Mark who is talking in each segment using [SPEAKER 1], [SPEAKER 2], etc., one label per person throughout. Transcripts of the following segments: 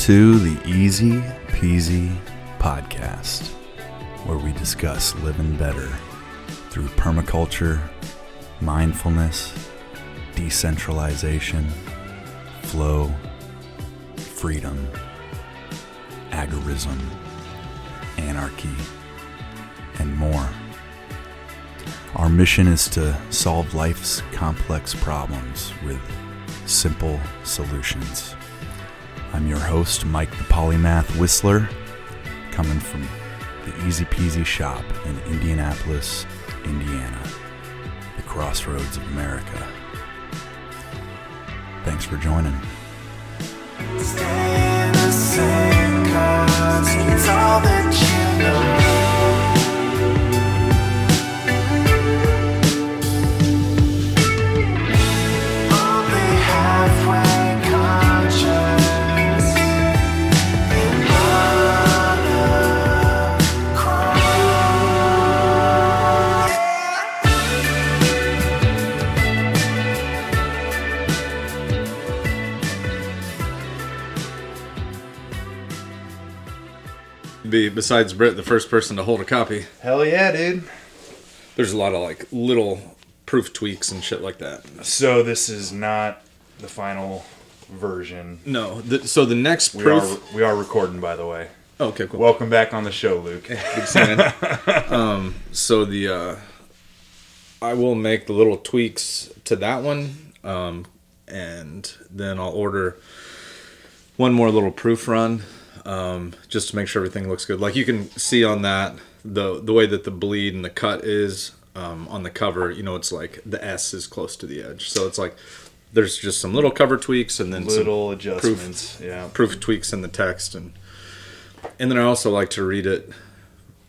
[SPEAKER 1] To the Easy Peasy Podcast, where we discuss living better through permaculture, mindfulness, decentralization, flow, freedom, agorism, anarchy, and more. Our mission is to solve life's complex problems with simple solutions. I'm your host, Mike the Polymath Whistler, coming from the Easy Peasy shop in Indianapolis, Indiana, the crossroads of America. Thanks for joining.
[SPEAKER 2] Stay the same 'cause it's all that you know.
[SPEAKER 3] Be besides Britt the first person to hold a copy.
[SPEAKER 4] Hell yeah, dude.
[SPEAKER 3] There's a lot of like little proof tweaks and shit like that.
[SPEAKER 4] So this is not the final version.
[SPEAKER 3] No, the, so the next
[SPEAKER 4] We
[SPEAKER 3] proof.
[SPEAKER 4] are we are recording, by the way.
[SPEAKER 3] oh, okay, cool.
[SPEAKER 4] Welcome back on the show, Luke.
[SPEAKER 3] Um, so the uh, I will make the little tweaks to that one, um, and then I'll order one more little proof run, um, just to make sure everything looks good. Like you can see on that the the way that the bleed and the cut is um, on the cover. You know, it's like the S is close to the edge, so it's like there's just some little cover tweaks and then
[SPEAKER 4] Little adjustments. Yeah.
[SPEAKER 3] proof tweaks in the text and and then I also like to read it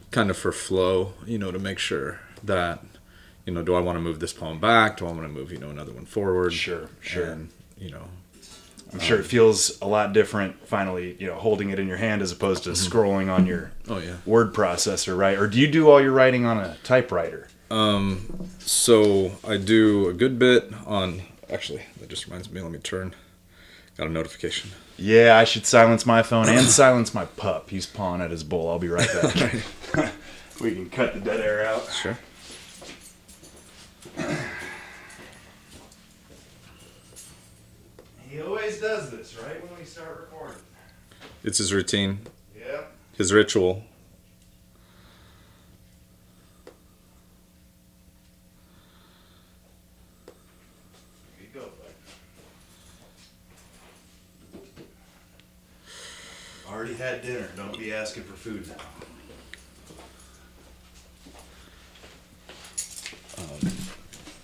[SPEAKER 3] kind of for flow, you know, to make sure that you know, do I want to move this poem back? Do I want to move, you know, another one forward?
[SPEAKER 4] Sure, sure.
[SPEAKER 3] And, you know,
[SPEAKER 4] I'm sure it feels a lot different finally, you know, holding it in your hand as opposed to scrolling on your
[SPEAKER 3] oh yeah.
[SPEAKER 4] word processor, right? Or do you do all your writing on a typewriter?
[SPEAKER 3] Um, So I do a good bit on. Actually, that just reminds me. Let me turn. Got a notification.
[SPEAKER 4] Yeah, I should silence my phone and silence my pup. He's pawing at his bowl. I'll be right back. we can cut the dead air out.
[SPEAKER 3] Sure.
[SPEAKER 4] He always does this, right? When we start recording.
[SPEAKER 3] It's his routine,
[SPEAKER 4] Yeah.
[SPEAKER 3] his ritual.
[SPEAKER 4] You go, bud. Already had dinner. Don't be asking for food now.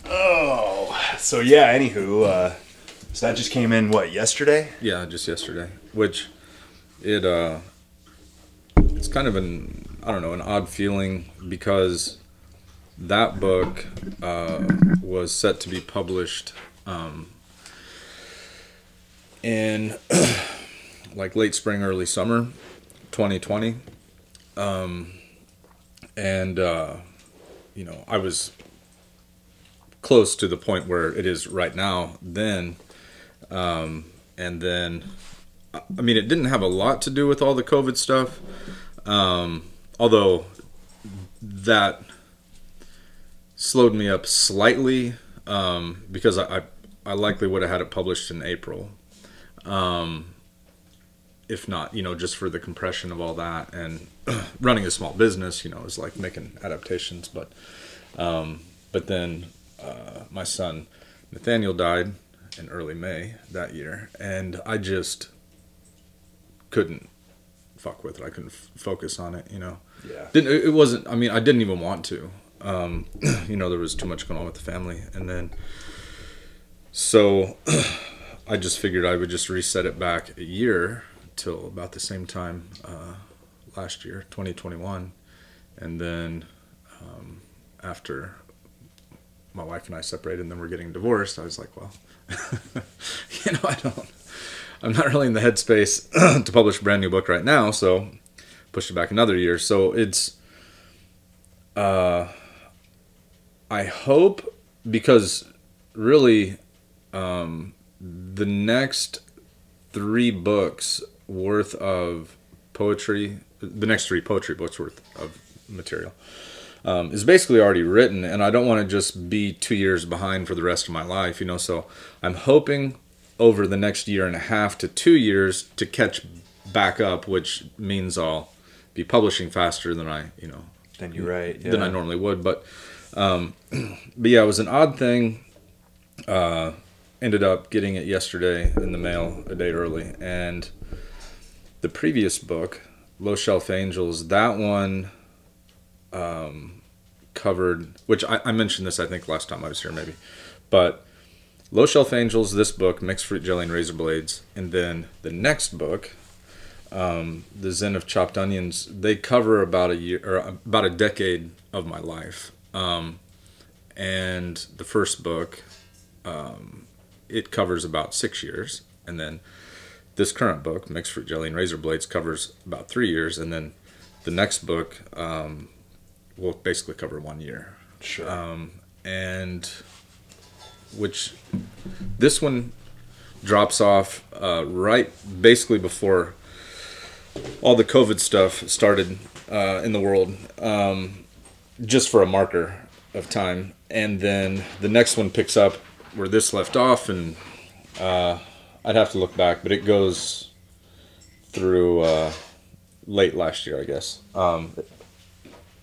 [SPEAKER 4] oh, so yeah. Anywho, uh, so that just came in what yesterday?
[SPEAKER 3] Yeah, just yesterday. Which it uh it's kind of an I don't know, an odd feeling because that book uh was set to be published um in like late spring, early summer 2020. Um and uh you know, I was close to the point where it is right now then and then I mean it didn't have a lot to do with all the COVID stuff, um, although that slowed me up slightly um, because I, I I likely would have had it published in April, um, if not you know just for the compression of all that and running a small business you know is like making adaptations. But um, but then uh, my son Nathaniel died in early May that year, and I just couldn't fuck with it. I couldn't f- focus on it. You know,
[SPEAKER 4] Yeah.
[SPEAKER 3] didn't it wasn't. I mean, I didn't even want to. Um, you know, there was too much going on with the family, and then so I just figured I would just reset it back a year till about the same time uh, last year, 2021, and then um, after my wife and I separated and then we're getting divorced, I was like, well, you know, I don't, I'm not really in the headspace to publish a brand new book right now, so pushed it back another year. So it's, uh, I hope because really, um, the next three books worth of poetry. The next three poetry books worth of material um, is basically already written, and I don't want to just be two years behind for the rest of my life. You know, so I'm hoping over the next year and a half to two years to catch back up, which means I'll be publishing faster than I, you know,
[SPEAKER 4] than you write right.
[SPEAKER 3] than I normally would. But, um, but yeah, it was an odd thing. Uh, ended up getting it yesterday in the mail a day early, and the previous book, Low Shelf Angels, that one um, covered, which I, I mentioned this I think last time I was here maybe, but Low Shelf Angels, this book, Mixed Fruit Jelly and Razor Blades, and then the next book, um, The Zen of Chopped Onions, they cover about a year or about a decade of my life. Um, and the first book, um, it covers about six years, and then this current book, Mixed Fruit Jelly and Razor Blades, covers about three years, and then the next book um, will basically cover one year.
[SPEAKER 4] Sure.
[SPEAKER 3] um, and which this one drops off uh, right basically before all the COVID stuff started uh, in the world, um, just for a marker of time, and then the next one picks up where this left off, and uh, I'd have to look back, but it goes through uh, late last year, I guess, um,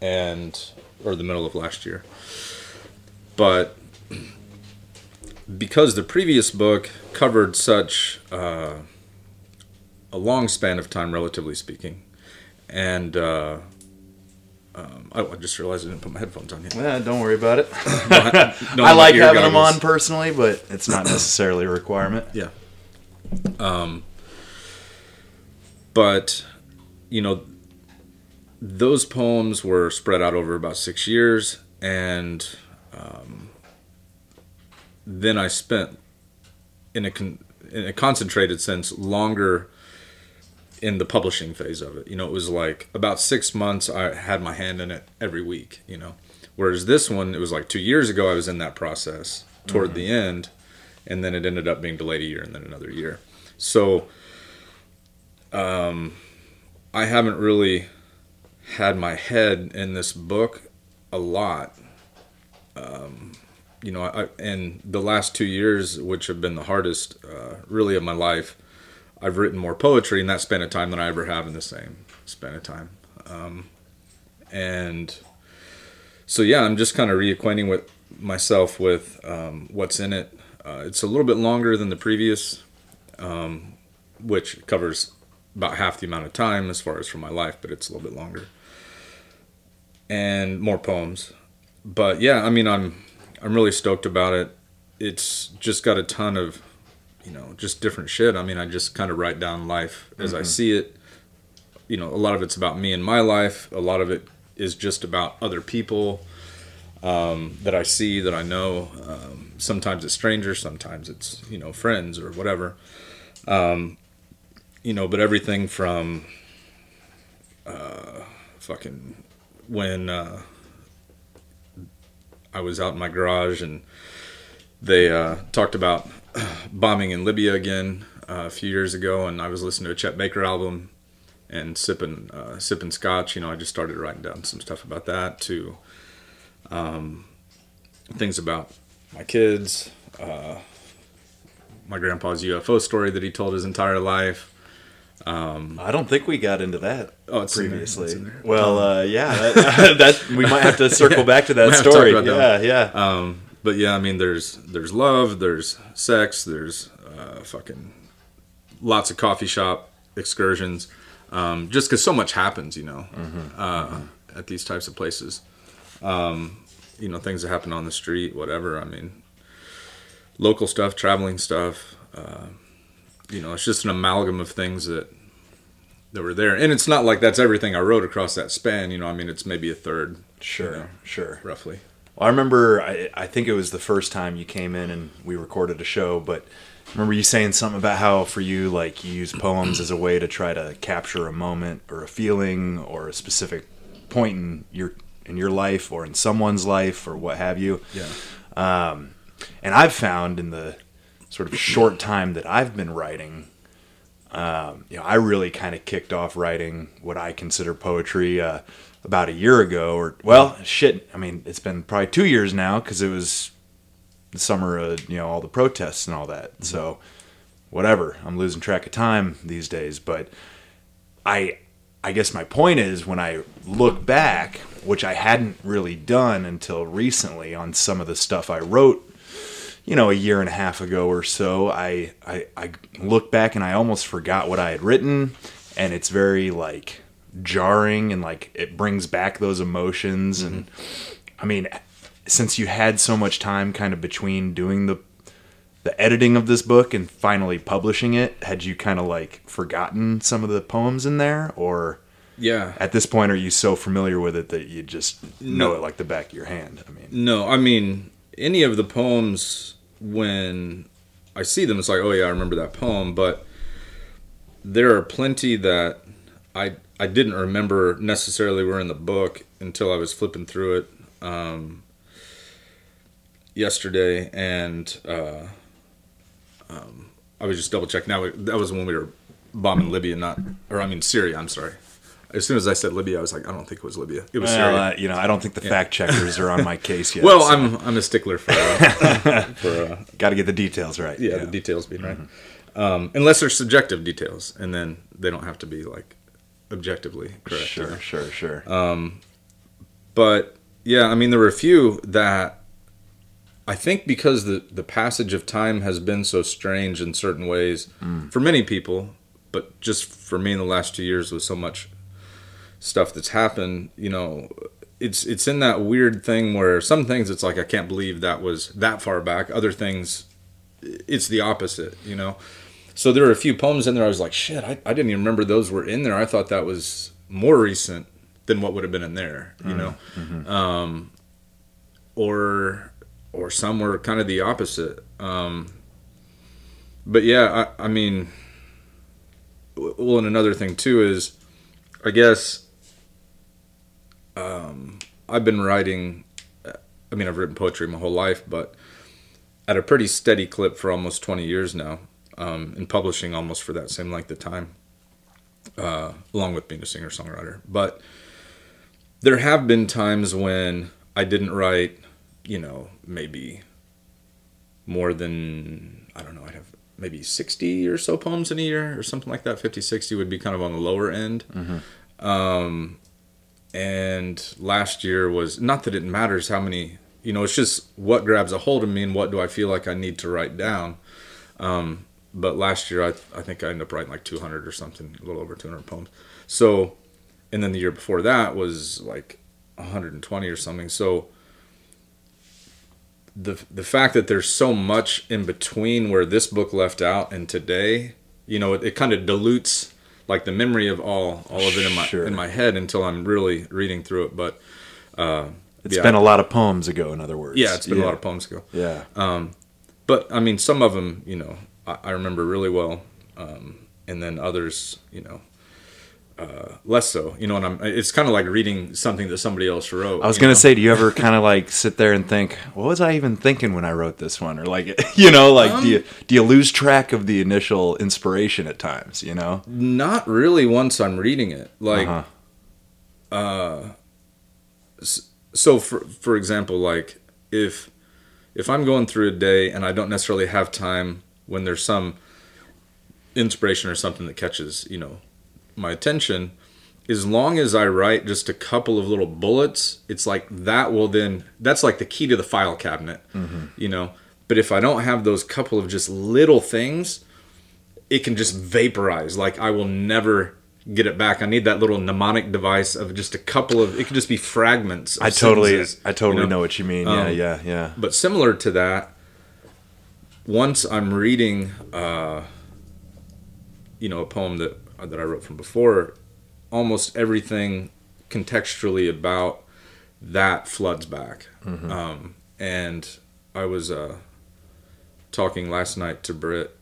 [SPEAKER 3] and or the middle of last year but because the previous book covered such uh, a long span of time, relatively speaking, and uh, um, I, I just realized I didn't put my headphones on yet.
[SPEAKER 4] yeah, don't worry about it.
[SPEAKER 3] No,
[SPEAKER 4] I
[SPEAKER 3] my
[SPEAKER 4] like having them on personally, but it's not necessarily a requirement.
[SPEAKER 3] Yeah. Um, but, you know, those poems were spread out over about six years, and um, then I spent, in a, con- in a concentrated sense, longer in the publishing phase of it. You know, it was like about six months I had my hand in it every week, you know. Whereas this one, it was like two years ago I was in that process toward the end, and then it ended up being delayed a year and then another year. So, um, I haven't really had my head in this book a lot. Um, you know, I, and the last two years, which have been the hardest, uh, really, of my life, I've written more poetry in that span of time than I ever have in the same span of time. Um, and so, yeah, I'm just kind of reacquainting with myself with um, what's in it. Uh, it's a little bit longer than the previous, um, which covers about half the amount of time as far as from my life, but it's a little bit longer. And more poems. But yeah, I mean, I'm I'm really stoked about it. It's just got a ton of, you know, just different shit. I mean, I just kind of write down life as I see it. You know, a lot of it's about me and my life. A lot of it is just about other people um, that I see, that I know. Um, sometimes it's strangers, sometimes it's you know friends or whatever. Um, you know, but everything from uh, fucking when uh, I was out in my garage and they uh, talked about bombing in Libya again uh, a few years ago, and I was listening to a Chet Baker album and sipping uh, sipping scotch. You know, I just started writing down some stuff about that to um, things about my kids, uh, my grandpa's UFO story that he told his entire life.
[SPEAKER 4] I don't think we got into that
[SPEAKER 3] Oh, in there.
[SPEAKER 4] previously.
[SPEAKER 3] In there.
[SPEAKER 4] Well, uh, yeah, that, that we might have to circle back to that
[SPEAKER 3] have to
[SPEAKER 4] story. Yeah, yeah.
[SPEAKER 3] Um, but yeah, I mean, there's there's love, there's sex, there's uh, fucking lots of coffee shop excursions. Um, just because so much happens, you know, uh, at these types of places. Um, you know, things that happen on the street, whatever. I mean, local stuff, traveling stuff. You know, it's just an amalgam of things that that were there, and it's not like that's everything I wrote across that span. You know, I mean, it's maybe a third,
[SPEAKER 4] Sure,
[SPEAKER 3] know.
[SPEAKER 4] sure.
[SPEAKER 3] roughly.
[SPEAKER 4] Well, I remember, I, I think it was the first time you came in and we recorded a show, but I remember you saying something about how for you, like, you use poems as a way to try to capture a moment or a feeling or a specific point in your in your life or in someone's life or what have you.
[SPEAKER 3] Yeah.
[SPEAKER 4] Um, and I've found in the sort of short time that I've been writing um, you know, I really kind of kicked off writing what I consider poetry uh, about a year ago, or well, shit. I mean, it's been probably two years now because it was the summer of you know all the protests and all that. So, whatever. I'm losing track of time these days, but I I guess my point is when I look back, which I hadn't really done until recently on some of the stuff I wrote, you know, a year and a half ago or so, I I, I look back and I almost forgot what I had written, and it's very like jarring and like it brings back those emotions and mm-hmm. I mean since you had so much time kind of between doing the the editing of this book and finally publishing it, had you kind of like forgotten some of the poems in there or
[SPEAKER 3] Yeah.
[SPEAKER 4] at this point are you so familiar with it that you just know
[SPEAKER 3] No.
[SPEAKER 4] it like the back of your hand? I mean,
[SPEAKER 3] No, I mean any of the poems when I see them, it's like, oh yeah, I remember that poem. But there are plenty that I I didn't remember necessarily were in the book until I was flipping through it um, yesterday, and uh, um, I was just double checking. Now that was when we were bombing Libya, not or I mean Syria. I'm sorry. As soon as I said Libya, I was like, I don't think it was Libya. It was
[SPEAKER 4] well,
[SPEAKER 3] Syria.
[SPEAKER 4] uh, you know, I don't think the fact checkers are on my case yet.
[SPEAKER 3] Well,
[SPEAKER 4] so
[SPEAKER 3] I'm I'm a stickler for uh, for uh,
[SPEAKER 4] got to get the details right.
[SPEAKER 3] yeah, the details being right, um, unless they're subjective details, and then they don't have to be like objectively correct.
[SPEAKER 4] Sure, sure, sure.
[SPEAKER 3] Uh, But yeah, I mean, there were a few that I think because the the passage of time has been so strange in certain ways for many people, but just for me in the last two years with so much stuff that's happened, you know, it's it's in that weird thing where some things it's like I can't believe that was that far back. Other things, it's the opposite, you know. So there were a few poems in there. I was like, shit, I, I didn't even remember those were in there. I thought that was more recent than what would have been in there, you know. Um, or or some were kind of the opposite. Um, but yeah, I, I mean, well, and another thing too is, I guess, um, I've been writing. uh, I mean, I've written poetry my whole life, but at a pretty steady clip for almost 20 years now, um, and publishing almost for that same length of time, uh, along with being a singer songwriter. But there have been times when I didn't write, you know, maybe more than, I don't know, I'd have maybe 60 or so poems in a year or something like that. 50, 60 would be kind of on the lower end. Um, and last year was not that it matters how many, you know, it's just what grabs a hold of me and what do I feel like I need to write down. Um, but last year, I, I think I ended up writing like 200 or something, a little over 200 poems. So, and then the year before that was like 120 or something. So, the the fact that there's so much in between where this book left out and today, you know, it, it kind of dilutes like the memory of all all of it in my
[SPEAKER 4] Sure.
[SPEAKER 3] in my head until I'm really reading through it. But uh,
[SPEAKER 4] It's
[SPEAKER 3] yeah,
[SPEAKER 4] been a lot of poems ago, in other words.
[SPEAKER 3] yeah, it's been a lot of poems ago.
[SPEAKER 4] Yeah.
[SPEAKER 3] But I mean, some of them, you know, I, I remember really well, um, and then others, you know, uh, less so. You know, and I'm. It's kind of like reading something that somebody else wrote.
[SPEAKER 4] I was gonna
[SPEAKER 3] know?
[SPEAKER 4] say, do you ever kind of like sit there and think, what was I even thinking when I wrote this one, or like, you know, like do you
[SPEAKER 3] Um,
[SPEAKER 4] do you lose track of the initial inspiration at times? You know,
[SPEAKER 3] not really. Once I'm reading it, like,
[SPEAKER 4] Uh-huh.
[SPEAKER 3] so for for example, like if if I'm going through a day and I don't necessarily have time when there's some inspiration or something that catches, you know, my attention, as long as I write just a couple of little bullets, it's like that will then that's like the key to the file cabinet, you know. But if I don't have those couple of just little things, it can just vaporize. Like I will never get it back. I need that little mnemonic device of just a couple of. It could just be fragments. Of
[SPEAKER 4] I totally, I totally
[SPEAKER 3] you
[SPEAKER 4] know? what you mean. yeah,
[SPEAKER 3] Um,
[SPEAKER 4] yeah, yeah.
[SPEAKER 3] But similar to that, once I'm reading, uh, you know, a poem that that I wrote from before, almost everything contextually about that floods back. Um, and I was uh, talking last night to Britt,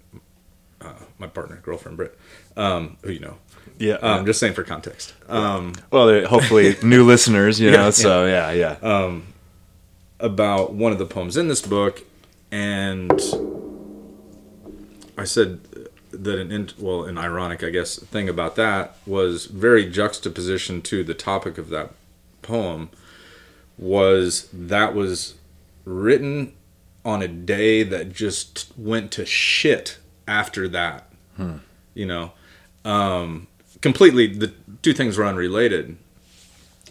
[SPEAKER 3] uh, my partner, girlfriend Britt, um, who you know.
[SPEAKER 4] Yeah.
[SPEAKER 3] Um, just saying for context. Um,
[SPEAKER 4] well, hopefully new listeners, you know.
[SPEAKER 3] Yeah,
[SPEAKER 4] So yeah, yeah.
[SPEAKER 3] about one of the poems in this book, and I said that an well, an ironic, I guess, thing about that was very juxtaposition to the topic of that poem was that was written on a day that just went to shit after that. You know, um, completely the two things were unrelated.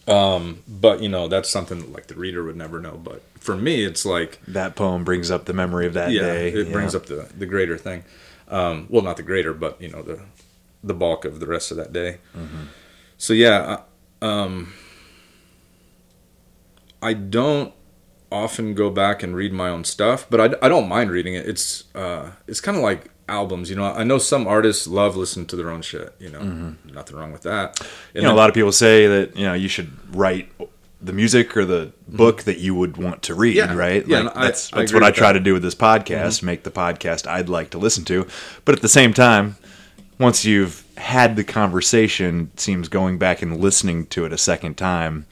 [SPEAKER 3] Um, but you know, that's something that, like the reader would never know. But for me, it's like
[SPEAKER 4] That poem brings up the memory of that
[SPEAKER 3] yeah,
[SPEAKER 4] day.
[SPEAKER 3] it
[SPEAKER 4] yeah.
[SPEAKER 3] brings up the the greater thing. Um, well, not the greater, but you know the the bulk of the rest of that day.
[SPEAKER 4] Mm-hmm.
[SPEAKER 3] So yeah, uh, um, I don't often go back and read my own stuff, but I, I don't mind reading it. It's uh, it's kind of like albums, you know. I know some artists love listening to their own shit. You know, nothing wrong with that. And
[SPEAKER 4] Mm-hmm. you know, a lot of people say that you know you should write the music or the book that you would want to read,
[SPEAKER 3] Mm-hmm. Yeah.
[SPEAKER 4] right?
[SPEAKER 3] Yeah,
[SPEAKER 4] Like,
[SPEAKER 3] and I-
[SPEAKER 4] that's
[SPEAKER 3] I
[SPEAKER 4] that's what I try
[SPEAKER 3] that.
[SPEAKER 4] to do with this podcast: make the podcast I'd like to listen to. But at the same time, once you've had the conversation, it seems going back and listening to it a second time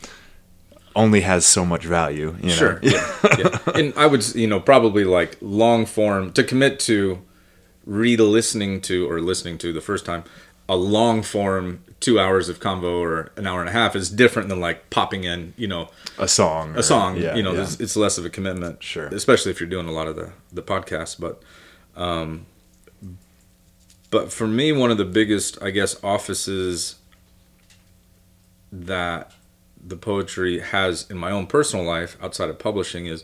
[SPEAKER 4] only has so much value. You know?
[SPEAKER 3] Sure. Yeah. yeah. And I would, you know, probably like long form to commit to read listening to or listening to the first time a long form two hours of convo or an hour and a half is different than like popping in, you know,
[SPEAKER 4] a song,
[SPEAKER 3] a song.
[SPEAKER 4] Yeah,
[SPEAKER 3] you know,
[SPEAKER 4] yeah.
[SPEAKER 3] it's, less of a commitment.
[SPEAKER 4] Sure.
[SPEAKER 3] Especially if you're doing a lot of the the podcasts. But, um, but for me, one of the biggest, I guess, offices that the poetry has in my own personal life outside of publishing is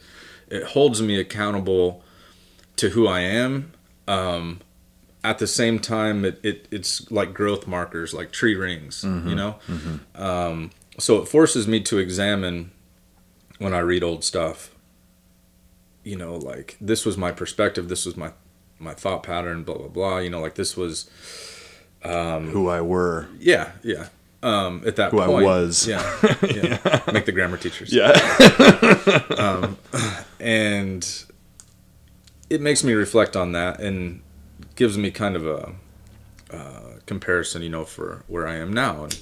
[SPEAKER 3] it holds me accountable to who I am. Um, at the same time, it, it it's like growth markers, like tree rings, you know. Um, so it forces me to examine when I read old stuff. You know, like this was my perspective, this was my my thought pattern, blah blah blah. You know, like this was
[SPEAKER 4] who I were.
[SPEAKER 3] yeah, yeah. Um, at that point.
[SPEAKER 4] Who I was.
[SPEAKER 3] yeah, yeah. Make the grammar teachers.
[SPEAKER 4] Yeah,
[SPEAKER 3] and it makes me reflect on that and gives me kind of a uh, comparison, you know, for where I am now. And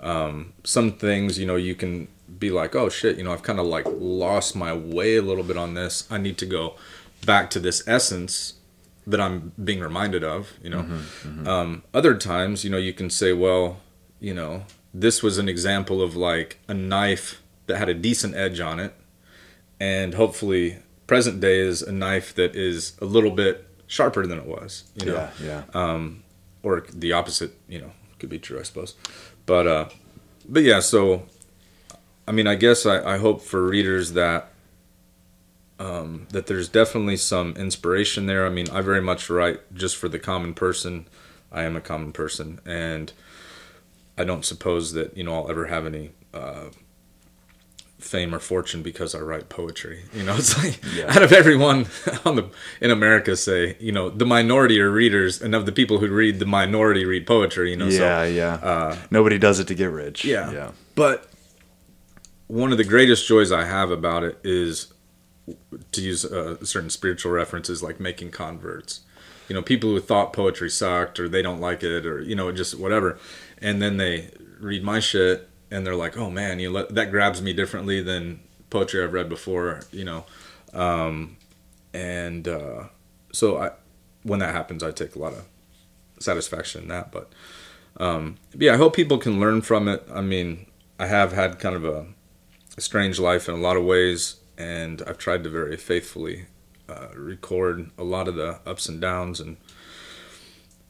[SPEAKER 3] um, some things, you know, you can be like, oh shit, you know, I've kind of like lost my way a little bit on this. I need to go back to this essence that I'm being reminded of, you know. Um, other times, you know, you can say, well, you know, this was an example of like a knife that had a decent edge on it and hopefully present day is a knife that is a little bit sharper than it was you know?
[SPEAKER 4] Yeah, yeah.
[SPEAKER 3] or the opposite you know could be true i suppose. But uh but yeah so i mean i guess i, I hope for readers that um that there's definitely some inspiration there. I mean i very much write just for the common person. I am a common person and i don't suppose that you know i'll ever have any uh fame or fortune because I write poetry. You know, it's like
[SPEAKER 4] Yeah.
[SPEAKER 3] out of everyone on the in America say, you know, the minority are readers, and of the people who read, the minority read poetry. You know,
[SPEAKER 4] yeah,
[SPEAKER 3] so
[SPEAKER 4] yeah.
[SPEAKER 3] uh,
[SPEAKER 4] Nobody does it to get rich.
[SPEAKER 3] yeah.
[SPEAKER 4] yeah.
[SPEAKER 3] But one of the greatest joys I have about it is to use uh, certain spiritual references, like making converts. You know, people who thought poetry sucked or they don't like it or you know just whatever, and then they read my shit and they're like, "Oh man, you let, that grabs me differently than poetry I've read before." You know, um, and uh, so I, when that happens, I take a lot of satisfaction in that. But um, yeah, I hope people can learn from it. I mean, I have had kind of a, a strange life in a lot of ways, and I've tried to very faithfully uh, record a lot of the ups and downs and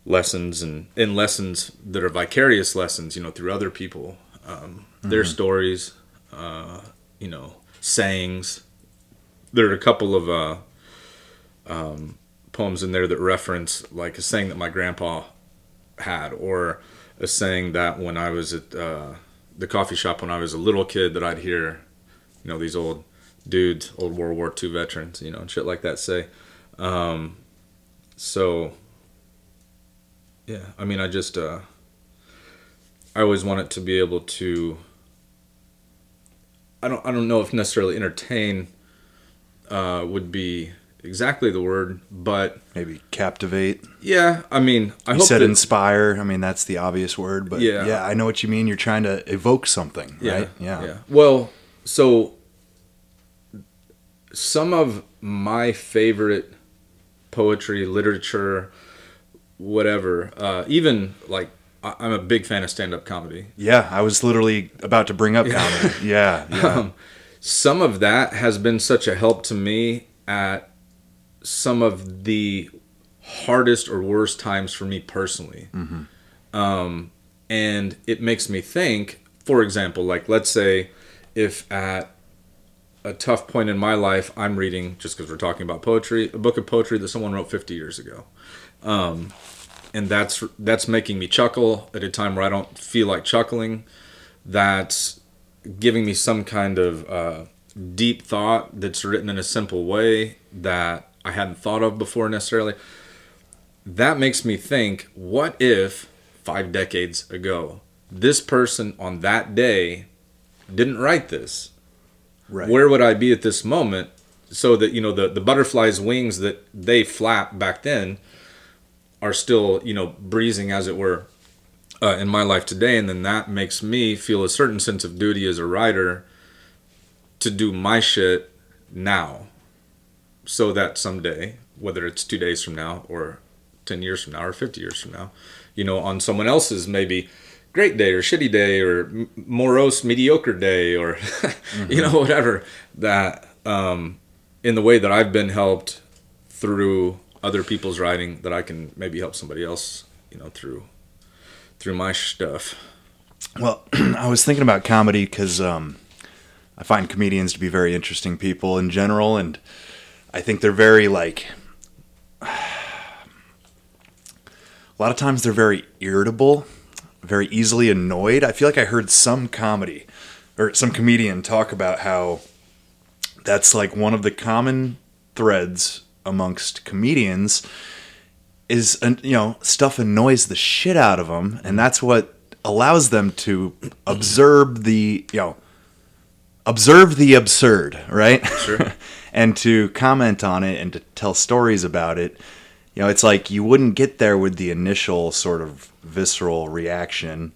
[SPEAKER 3] lessons and, and lessons that are vicarious lessons, you know, through other people, um, their stories, uh, you know, sayings. There are a couple of uh, um, poems in there that reference like a saying that my grandpa had, or a saying that when I was at uh, the coffee shop when I was a little kid that I'd hear, you know, these old dudes, old World War II veterans, you know, and shit like that say. Um, so, yeah, I mean, I just, uh, I always want it to be able to. I don't, I don't know if necessarily entertain uh, would be exactly the word, but
[SPEAKER 4] Maybe captivate.
[SPEAKER 3] yeah, I mean, I
[SPEAKER 4] You said
[SPEAKER 3] that,
[SPEAKER 4] inspire. I mean, that's the obvious word, but
[SPEAKER 3] Yeah.
[SPEAKER 4] yeah, I know what you mean. You're trying to evoke something, right? Yeah.
[SPEAKER 3] yeah. Well, so some of my favorite poetry, literature, whatever. Uh, even like I'm a big fan of stand up comedy.
[SPEAKER 4] Yeah, I was literally about to bring up comedy. Yeah, yeah.
[SPEAKER 3] Um, some of that has been such a help to me at some of the hardest or worst times for me personally. Um, and it makes me think, for example, like let's say if at a tough point in my life, I'm reading, just because we're talking about poetry, a book of poetry that someone wrote 50 years ago. Um, and that's that's making me chuckle at a time where I don't feel like chuckling. That's giving me some kind of uh, deep thought that's written in a simple way that I hadn't thought of before necessarily. That makes me think what if five decades ago this person on that day didn't write this?
[SPEAKER 4] right.
[SPEAKER 3] Where would I be at this moment? So that, you know, the, the butterfly's wings that they flap back then are still, you know, breezing as it were uh, in my life today, and then that makes me feel a certain sense of duty as a writer to do my shit now, so that someday, whether it's two days from now or ten years from now or fifty years from now, you know, on someone else's maybe great day or shitty day or m- morose mediocre day or you know whatever that um, in the way that I've been helped through other people's writing that I can maybe help somebody else, you know, through through my stuff.
[SPEAKER 4] Well, I was thinking about comedy because um, I find comedians to be very interesting people in general, and I think they're very like. A lot of times they're very irritable, very easily annoyed. I feel like I heard some comedy or some comedian talk about how that's like one of the common threads amongst comedians is you know stuff annoys the shit out of them and that's what allows them to observe the you know observe the absurd right?
[SPEAKER 3] Sure.
[SPEAKER 4] and to comment on it and to tell stories about it you know it's like you wouldn't get there with the initial sort of visceral reaction.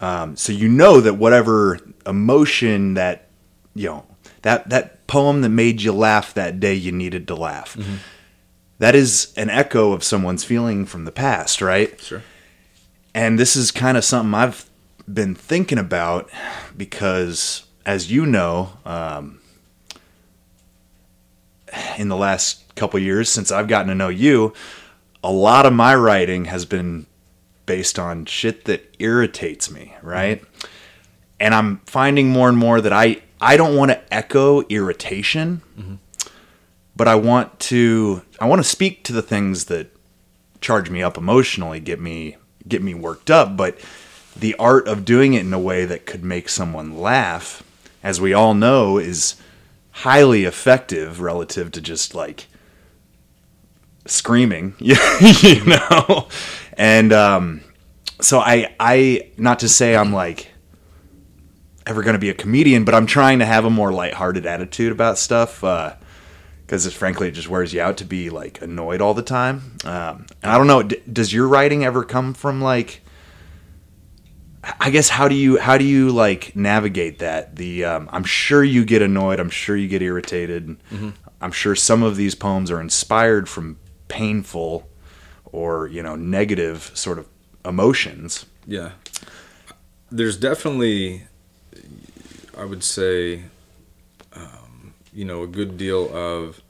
[SPEAKER 4] Um, so you know that whatever emotion that you know that that poem that made you laugh that day you needed to laugh that is an echo of someone's feeling from the past right
[SPEAKER 3] Sure.
[SPEAKER 4] and this is kind of something I've been thinking about because, as you know, um, in the last couple years since I've gotten to know you, a lot of my writing has been based on shit that irritates me, right? And I'm finding more and more that I I don't want to echo irritation, but I want to I want to speak to the things that charge me up emotionally, get me get me worked up, but the art of doing it in a way that could make someone laugh, as we all know, is highly effective relative to just like screaming, you know. And um, so I I not to say I'm like ever going to be a comedian, but I'm trying to have a more lighthearted attitude about stuff. Uh, because frankly it just wears you out to be like annoyed all the time um, and i don't know d- does your writing ever come from like i guess how do you how do you like navigate that the um, i'm sure you get annoyed i'm sure you get irritated i'm sure some of these poems are inspired from painful or you know negative sort of emotions
[SPEAKER 3] Yeah. There's definitely, I would say, um, you know, a good deal of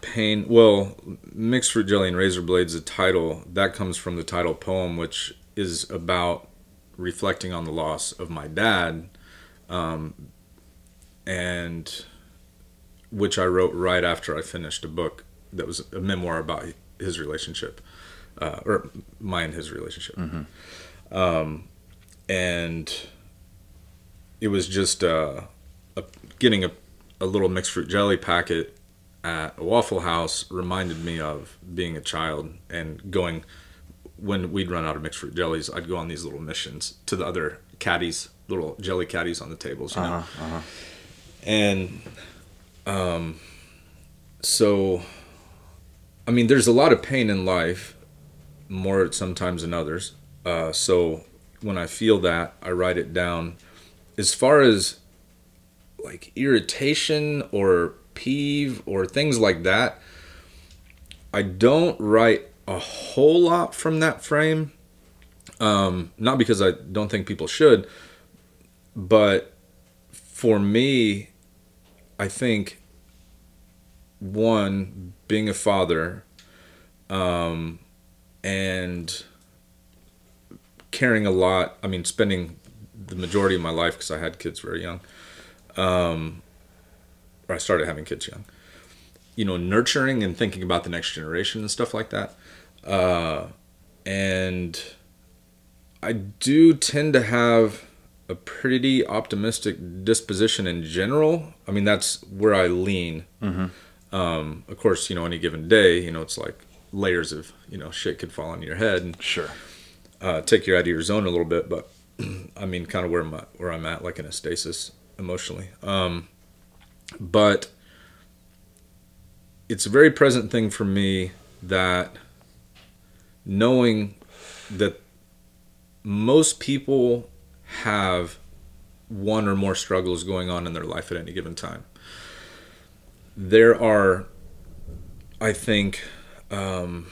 [SPEAKER 3] pain. Well, Mixed Fruit Jelly and Razor Blades, the title, that comes from the title poem, which is about reflecting on the loss of my dad, um, and which I wrote right after I finished a book that was a memoir about his relationship uh, or my and his relationship. Um, and it was just uh, a, getting a, a little mixed fruit jelly packet at a Waffle House reminded me of being a child and going when we'd run out of mixed fruit jellies. I'd go on these little missions to the other caddies, little jelly caddies on the tables, you know. And um, so, I mean, there's a lot of pain in life, more sometimes than others. Uh, so when I feel that, I write it down. As far as like irritation or peeve or things like that, I don't write a whole lot from that frame. Um, not because I don't think people should, but for me, I think one being a father, um, and caring a lot. I mean, spending the majority of my life because I had kids very young. Um, or I started having kids young. You know, nurturing and thinking about the next generation and stuff like that. Uh, and I do tend to have a pretty optimistic disposition in general. I mean, that's where I lean. Um, of course, you know, any given day, you know, it's like layers of, you know, shit could fall on your head and
[SPEAKER 4] Sure.
[SPEAKER 3] Uh, take you out of your zone a little bit. But I mean, kind of where I'm at, where I'm at, like in a stasis emotionally. Um, but it's a very present thing for me that knowing that most people have one or more struggles going on in their life at any given time. There are, I think, um,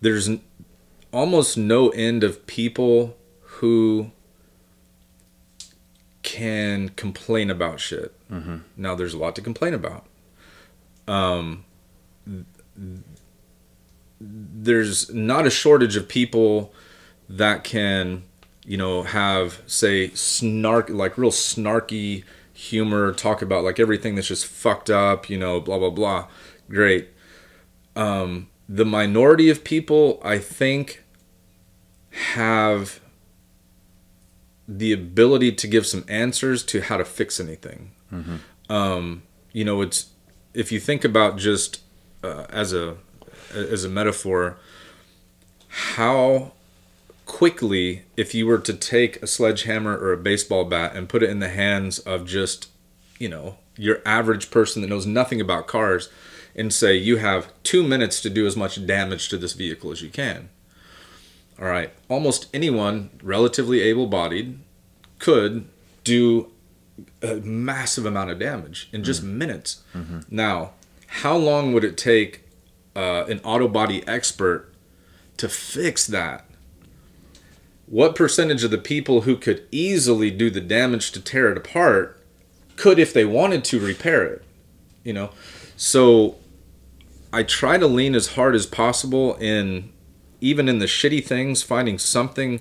[SPEAKER 3] there's almost no end of people who can complain about shit. Now, there's a lot to complain about. Um, there's not a shortage of people that can, you know, have say snark like real snarky humor, talk about like everything that's just fucked up, you know, blah blah blah. Great. Um, the minority of people, I think, have the ability to give some answers to how to fix anything. Um, you know, it's if you think about just uh, as a as a metaphor, how quickly, if you were to take a sledgehammer or a baseball bat and put it in the hands of just, you know, your average person that knows nothing about cars, and say you have two minutes to do as much damage to this vehicle as you can. All right, almost anyone relatively able-bodied could do a massive amount of damage in just minutes. Now, how long would it take uh, an auto body expert to fix that? What percentage of the people who could easily do the damage to tear it apart could, if they wanted to, repair it? You know, so I try to lean as hard as possible in even in the shitty things, finding something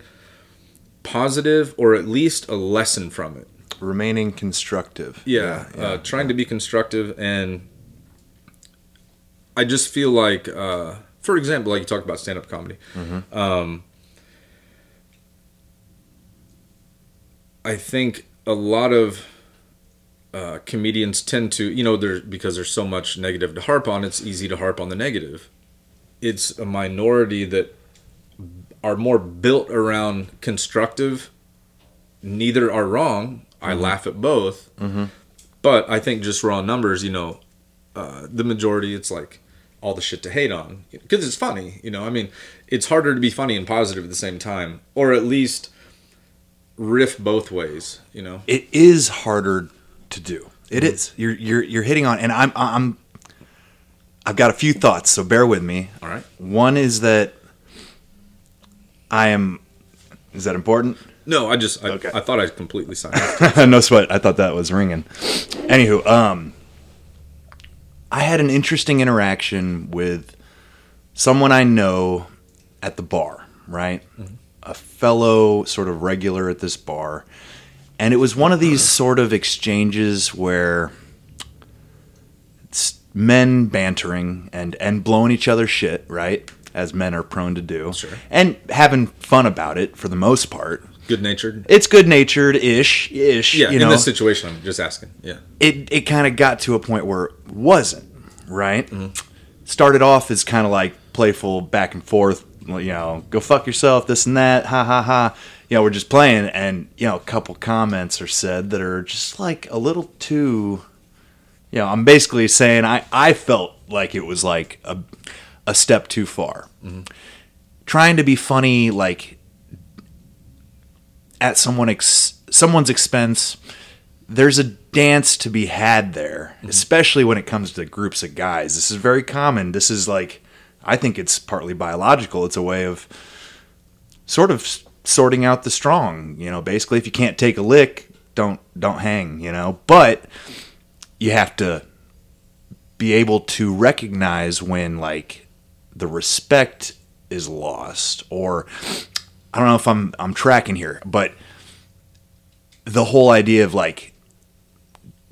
[SPEAKER 3] positive or at least a lesson from it.
[SPEAKER 4] Remaining constructive.
[SPEAKER 3] yeah, Uh, trying to be constructive and i just feel like uh, for example like you talked about stand-up comedy. Um, i think a lot of uh, comedians tend to you know there because there's so much negative to harp on it's easy to harp on the negative. It's a minority that are more built around constructive. Neither are wrong. I laugh at both. But I think just raw numbers, you know, uh, the majority, it's like all the shit to hate on because it's funny. You know, I mean, it's harder to be funny and positive at the same time, or at least riff both ways. You know,
[SPEAKER 4] it is harder to do. It is. You're you're you're hitting on, and I'm I'm. I've got a few thoughts, so bear with me.
[SPEAKER 3] all right.
[SPEAKER 4] One is that I am. Is that important?
[SPEAKER 3] No, I just I,
[SPEAKER 4] Okay.
[SPEAKER 3] I thought I completely signed off.
[SPEAKER 4] no sweat. I thought that was ringing. Anywho, um, I had an interesting interaction with someone I know at the bar, right? A fellow sort of regular at this bar. And it was one of these sort of exchanges where it's men bantering and, and blowing each other shit, right? As men are prone to do.
[SPEAKER 3] Sure.
[SPEAKER 4] And having fun about it for the most part.
[SPEAKER 3] Good natured.
[SPEAKER 4] It's good natured ish, ish.
[SPEAKER 3] Yeah,
[SPEAKER 4] you
[SPEAKER 3] in
[SPEAKER 4] know,
[SPEAKER 3] this situation, I'm just asking. Yeah,
[SPEAKER 4] it it kind of got to a point where it wasn't right.
[SPEAKER 3] Mm-hmm.
[SPEAKER 4] Started off as kind of like playful back and forth, you know, go fuck yourself, this and that, ha ha ha. You know, we're just playing, and you know, a couple comments are said that are just like a little too. You know, I'm basically saying I I felt like it was like a a step too far. Mm-hmm. Trying to be funny, like at someone ex- someone's expense there's a dance to be had there, mm-hmm. especially when it comes to groups of guys. This is very common. This is like, I think it's partly biological. It's a way of sort of sorting out the strong. You know, basically, if you can't take a lick, don't don't hang. You know, but you have to be able to recognize when like the respect is lost, or I don't know if I'm I'm tracking here, but the whole idea of like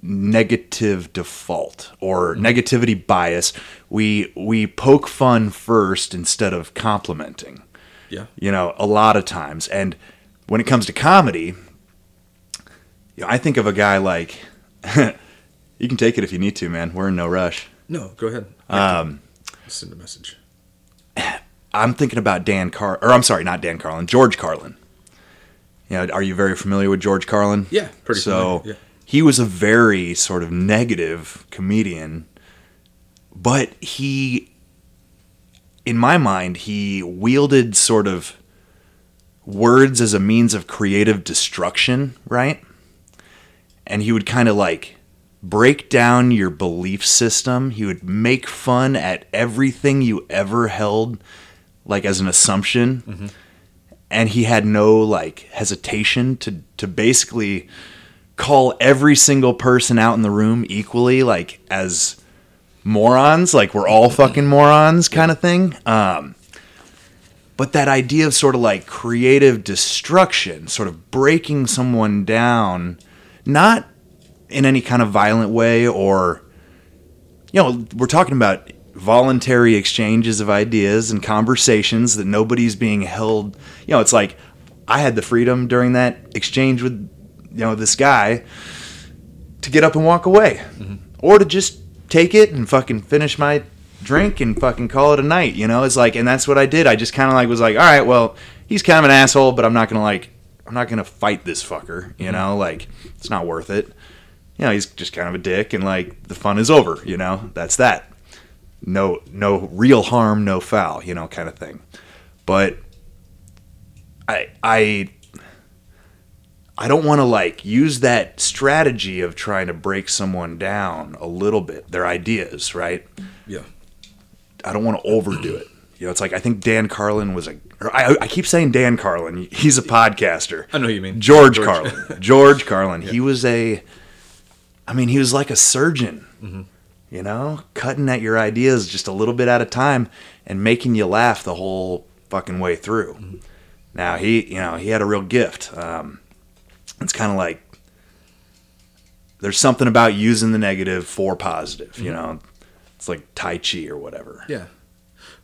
[SPEAKER 4] negative default or mm-hmm. negativity bias we we poke fun first instead of complimenting
[SPEAKER 3] Yeah.
[SPEAKER 4] you know a lot of times and when it comes to comedy you know, i think of a guy like you can take it if you need to man we're in no rush
[SPEAKER 3] No, go ahead.
[SPEAKER 4] um
[SPEAKER 3] Send a message.
[SPEAKER 4] i'm thinking about dan car or i'm sorry not dan carlin george carlin you know, are you very familiar with george carlin
[SPEAKER 3] Yeah, pretty
[SPEAKER 4] so
[SPEAKER 3] yeah.
[SPEAKER 4] he was a very sort of negative comedian but he in my mind he wielded sort of words as a means of creative destruction right? And he would kind of like break down your belief system. He would make fun at everything you ever held like as an assumption. Mm-hmm. And he had no like hesitation to to basically call every single person out in the room equally like as morons like we're all fucking morons kind of thing. Um but that idea of sort of like creative destruction sort of breaking someone down not in any kind of violent way or you know we're talking about voluntary exchanges of ideas and conversations that nobody's being held you know it's like i had the freedom during that exchange with you know this guy to get up and walk away or to just take it and fucking finish my drink and fucking call it a night you know? It's like and that's what i did. I just kind of like was like all right well he's kind of an asshole but i'm not gonna like i'm not gonna fight this fucker you know? Mm-hmm. Like it's not worth it. You know he's just kind of a dick and like the fun is over you know? That's that. No no real harm no foul you know kind of thing. But i i i don't want to like use that strategy of trying to break someone down a little bit their ideas right
[SPEAKER 3] Yeah.
[SPEAKER 4] i don't want to overdo it you know it's like i think dan carlin was a or I, I keep saying dan carlin he's a podcaster
[SPEAKER 3] I know who you mean.
[SPEAKER 4] George,
[SPEAKER 3] George.
[SPEAKER 4] Carlin. George Carlin. He was a, I mean, he was like a surgeon,
[SPEAKER 3] Mm-hmm.
[SPEAKER 4] you know, cutting at your ideas just a little bit at a time and making you laugh the whole fucking way through.
[SPEAKER 3] Mm-hmm.
[SPEAKER 4] Now he, you know, he had a real gift. Um, it's kind of like there's something about using the negative for positive. You know, it's like Tai Chi or whatever.
[SPEAKER 3] Mm-hmm. Yeah.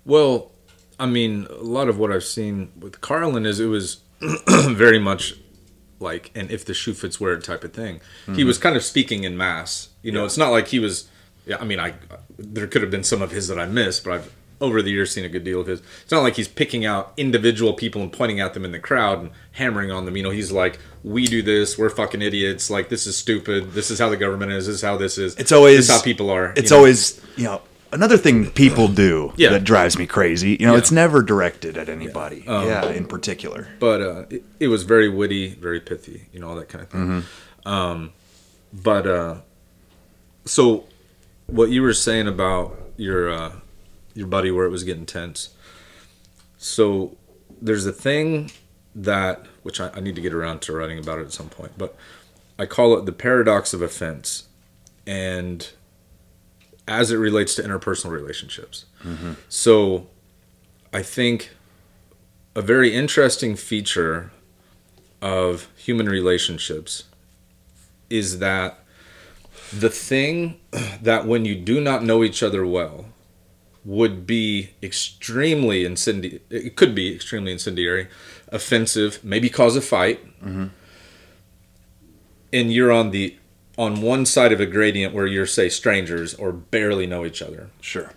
[SPEAKER 3] Well, I mean, a lot of what I've seen with Carlin is it was very much like an if the shoe fits wear it type of thing. He was kind of speaking in mass. You know, it's not like he was. Yeah, I mean, I there could have been some of his that I missed, but I've over the years seen a good deal of his. It's not like he's picking out individual people and pointing at them in the crowd and hammering on them. You know, he's like, "We do this. We're fucking idiots. Like this is stupid. This is how the government is. This is how this is.
[SPEAKER 4] It's always
[SPEAKER 3] this is how people are.
[SPEAKER 4] It's
[SPEAKER 3] you know?
[SPEAKER 4] always you know another thing people do
[SPEAKER 3] Yeah.
[SPEAKER 4] that drives me crazy. You know,
[SPEAKER 3] Yeah.
[SPEAKER 4] it's never directed at anybody.
[SPEAKER 3] Um,
[SPEAKER 4] yeah, in particular.
[SPEAKER 3] but uh, it, it was very witty, very pithy, you know, all that kind of thing. Um, but uh, so, what you were saying about your uh, your buddy, where it was getting tense. So, there's a thing that which I, I need to get around to writing about it at some point, but I call it the paradox of offense, and as it relates to interpersonal relationships. Mm-hmm. So, I think a very interesting feature of human relationships is that the thing that when you do not know each other well would be extremely incendiary it could be extremely incendiary offensive maybe cause a fight and you're on the on one side of a gradient where you're say strangers or barely know each other
[SPEAKER 4] Sure.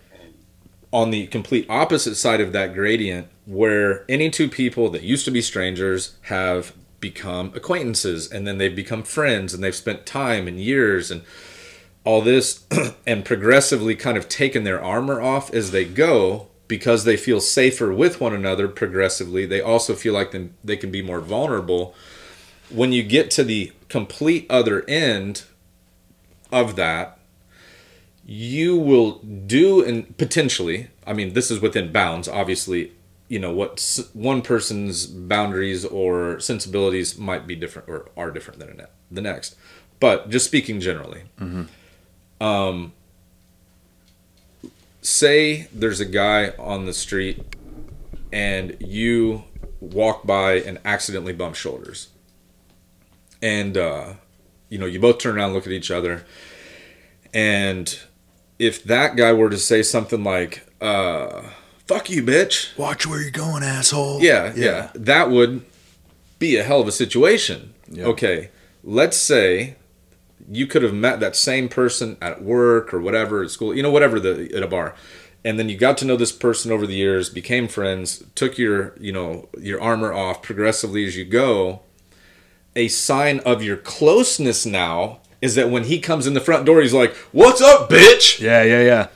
[SPEAKER 3] on the complete opposite side of that gradient where any two people that used to be strangers have become acquaintances and then they've become friends and they've spent time and years and all this and progressively kind of taken their armor off as they go because they feel safer with one another progressively they also feel like they can be more vulnerable. When you get to the complete other end of that, you will do and potentially, I mean, this is within bounds, obviously, you know, what one person's boundaries or sensibilities might be different or are different than the next. But just speaking generally, um, say there's a guy on the street and you walk by and accidentally bump shoulders. And, uh, you know, you both turn around and look at each other. And if that guy were to say something like, uh, fuck you, bitch.
[SPEAKER 4] Watch where you're going, asshole.
[SPEAKER 3] Yeah, yeah, That would be a hell of a situation.
[SPEAKER 4] Yeah.
[SPEAKER 3] Okay, let's say you could have met that same person at work or whatever at school, you know, whatever the at a bar, and then you got to know this person over the years, became friends, took your you know your armor off progressively as you go. A sign of your closeness now is that when he comes in the front door, he's like, "What's up, bitch?"
[SPEAKER 4] Yeah, yeah, yeah.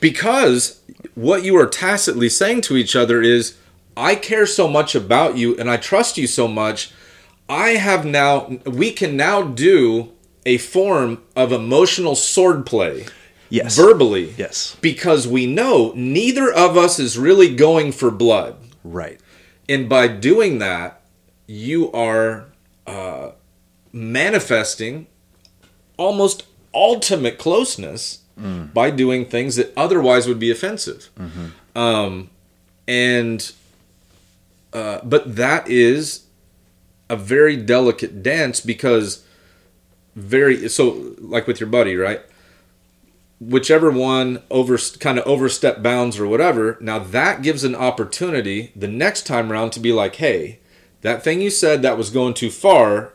[SPEAKER 3] because what you are tacitly saying to each other is i care so much about you and i trust you so much i have now we can now do a form of emotional swordplay
[SPEAKER 4] Yes.
[SPEAKER 3] verbally
[SPEAKER 4] Yes.
[SPEAKER 3] because we know neither of us is really going for blood
[SPEAKER 4] Right.
[SPEAKER 3] and by doing that you are uh, manifesting almost ultimate closeness by doing things that otherwise would be offensive um, and uh, but that is a very delicate dance because very so like with your buddy right? Whichever one over kind of overstep bounds or whatever now that gives an opportunity the next time around to be like hey that thing you said that was going too far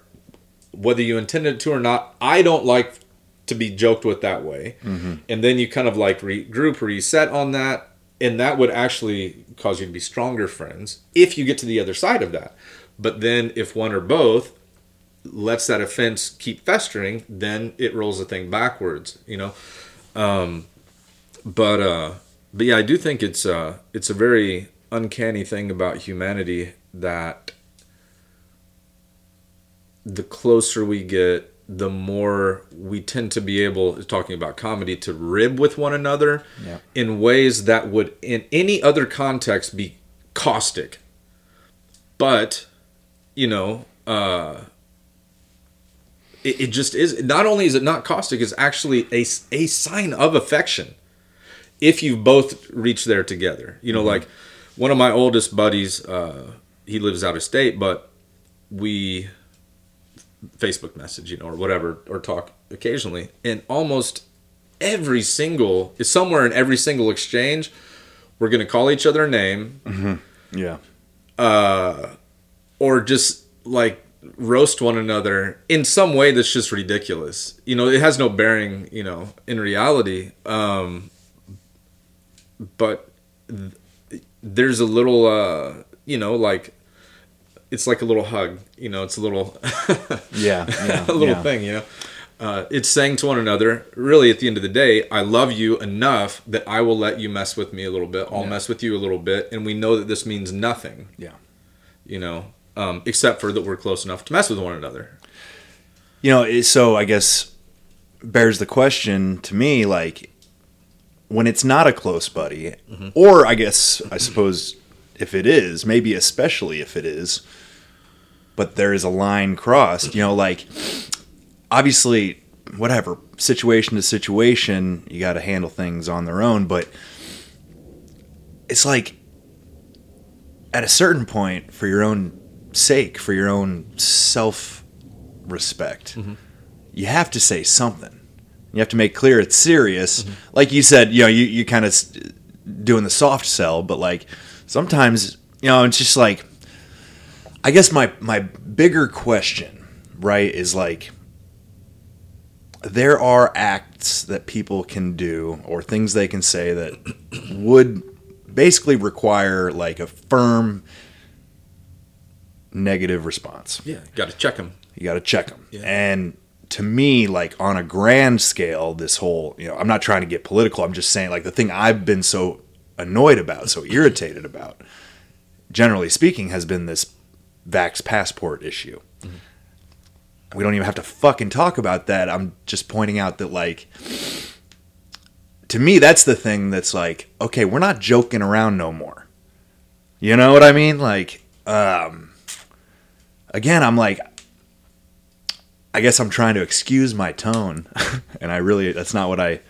[SPEAKER 3] whether you intended to or not i don't like to be joked with that way. Mm-hmm. And then you kind of like regroup reset on that and that would actually cause you to be stronger friends if you get to the other side of that. But then if one or both lets that offense keep festering then it rolls the thing backwards you know um, but uh, but yeah, I do think it's uh, it's a very uncanny thing about humanity that the closer we get, the more we tend to be able, talking about comedy, to rib with one another
[SPEAKER 4] Yeah.
[SPEAKER 3] in ways that would, in any other context, be caustic. But, you know, uh, it, it just is. Not only is it not caustic, it's actually a, a sign of affection if you both reach there together. You know, like one of my oldest buddies, uh, he lives out of state, but we Facebook message, you know, or whatever, or talk occasionally. And almost every single, is somewhere in every single exchange, we're going to call each other a name
[SPEAKER 4] Yeah.
[SPEAKER 3] Uh, or just like roast one another in some way that's just ridiculous. You know, it has no bearing, you know, in reality. Um, but th- there's a little, uh, you know, like it's like a little hug. You know, it's a little,
[SPEAKER 4] Yeah. yeah
[SPEAKER 3] a little
[SPEAKER 4] yeah.
[SPEAKER 3] thing. You know, uh, it's saying to one another, really, at the end of the day, I love you enough that I will let you mess with me a little bit. I'll
[SPEAKER 4] Yeah.
[SPEAKER 3] mess with you a little bit, and we know that this means nothing
[SPEAKER 4] Yeah.
[SPEAKER 3] you know, um, except for that we're close enough to mess with one another.
[SPEAKER 4] You know, so I guess bears the question to me like when it's not a close buddy, or I guess I suppose if it is, maybe especially if it is, but there is a line crossed, you know, like obviously whatever situation to situation, you got to handle things on their own, but it's like at a certain point for your own sake, for your own self respect, mm-hmm. you have to say something. You have to make clear it's serious. Mm-hmm. Like you said, you know, you, you kind of doing the soft sell, but like sometimes, you know, it's just like, I guess my, my bigger question, right, is like, there are acts that people can do or things they can say that would basically require like a firm negative response.
[SPEAKER 3] Yeah, got to check them.
[SPEAKER 4] You got to check them.
[SPEAKER 3] Yeah.
[SPEAKER 4] And to me, like on a grand scale, this whole, you know, I'm not trying to get political. I'm just saying, like, the thing I've been so annoyed about, so irritated about, generally speaking, has been this vax passport issue. we don't even have to fucking talk about that. I'm just pointing out that like to me that's the thing that's like okay, we're not joking around no more. You know what I mean? Like um again, I'm like I guess I'm trying to excuse my tone and I really that's not what I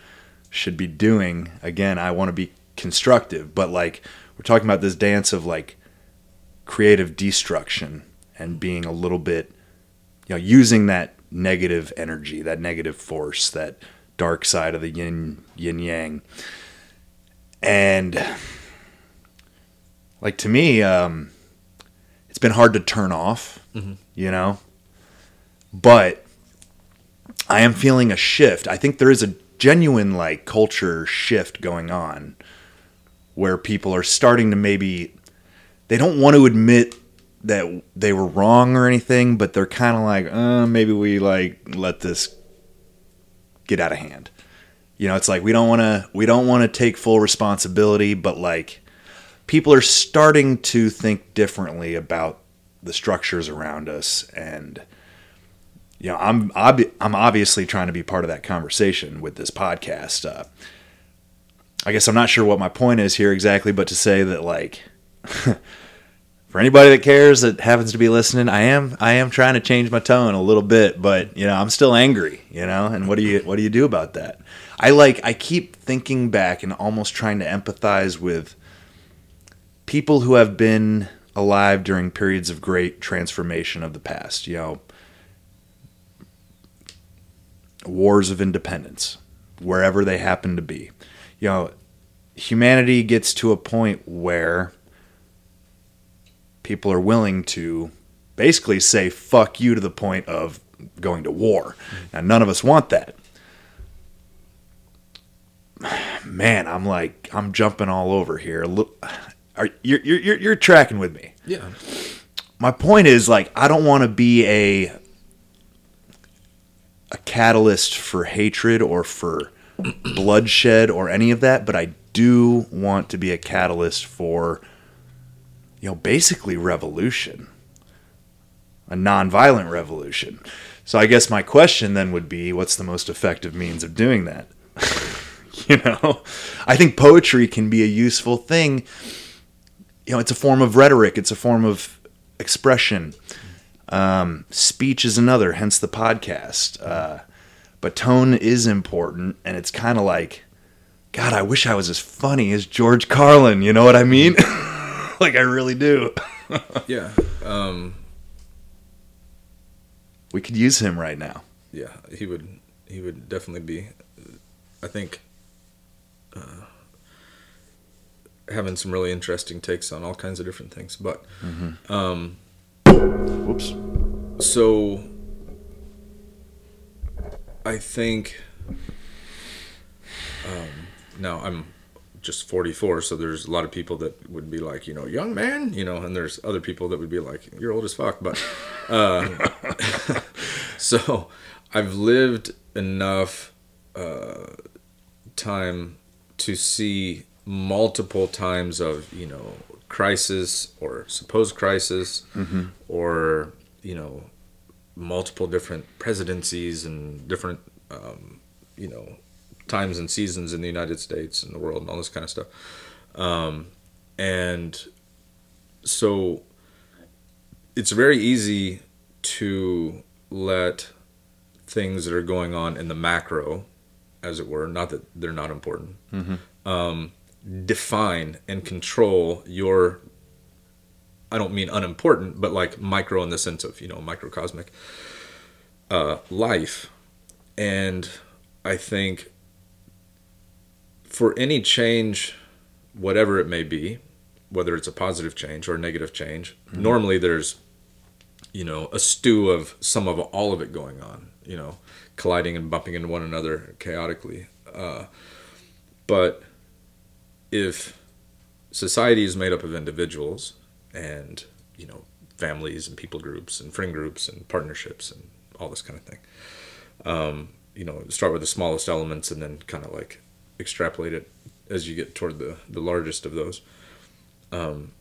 [SPEAKER 4] should be doing. Again, I want to be constructive, but like we're talking about this dance of like creative destruction and being a little bit you know using that negative energy that negative force that dark side of the yin yin yang and like to me um been hard to turn off you know but i am feeling a shift i think there is a genuine like culture shift going on where people are starting to maybe they don't want to admit that they were wrong or anything, but they're kind of like, uh, maybe we like let this get out of hand. You know, it's like we don't want to we don't want to take full responsibility, but like people are starting to think differently about the structures around us and you know, I'm I'm obviously trying to be part of that conversation with this podcast. Uh, I guess I'm not sure what my point is here exactly, but to say that like for anybody that cares that happens to be listening, I am I am trying to change my tone a little bit, but you know, I'm still angry, you know, and what do you what do you do about that? I like I keep thinking back and almost trying to empathize with people who have been alive during periods of great transformation of the past, you know, wars of independence, wherever they happen to be. You know, humanity gets to a point where people are willing to basically say fuck you to the point of going to war. Now, none of us want that. Man, I'm like, I'm jumping all over here. Are, you're, you're, you're- you're tracking with me
[SPEAKER 3] Yeah.
[SPEAKER 4] my point is like I don't want to be a a catalyst for hatred or for bloodshed or any of that, but I do want to be a catalyst for you know basically revolution. A nonviolent revolution. So I guess my question then would be what's the most effective means of doing that? you know, I think poetry can be a useful thing you know, it's a form of rhetoric. It's a form of expression. Um, speech is another, hence the podcast. Uh, but tone is important, and it's kind of like, God, I wish I was as funny as George Carlin. You know what I mean? like I really do.
[SPEAKER 3] Yeah. Um,
[SPEAKER 4] We could use him right now.
[SPEAKER 3] yeah. He would. He would definitely be. I think. Uh, having some really interesting takes on all kinds of different things, but um,
[SPEAKER 4] Whoops.
[SPEAKER 3] so I think um, now I'm just 44, so there's a lot of people that would be like, you know, young man, you know, and there's other people that would be like, you're old as fuck, but uh, so I've lived enough uh, time to see multiple times of you know crisis or supposed crisis or you know multiple different presidencies and different um, you know times and seasons in the United States and the world and all this kind of stuff. Um, and so it's very easy to let things that are going on in the macro as it were not that they're not important um, define and control your I don't mean unimportant, but like micro in the sense of, you know, microcosmic uh, life. And I think for any change, whatever it may be, whether it's a positive change or a negative change, normally there's, you know, a stew of some of all of it going on, you know, colliding and bumping into one another chaotically. Uh, but if society is made up of individuals and you know families and people groups and friend groups and partnerships and all this kind of thing um, you know start with the smallest elements and then kind of like extrapolate it as you get toward the the largest of those. Um,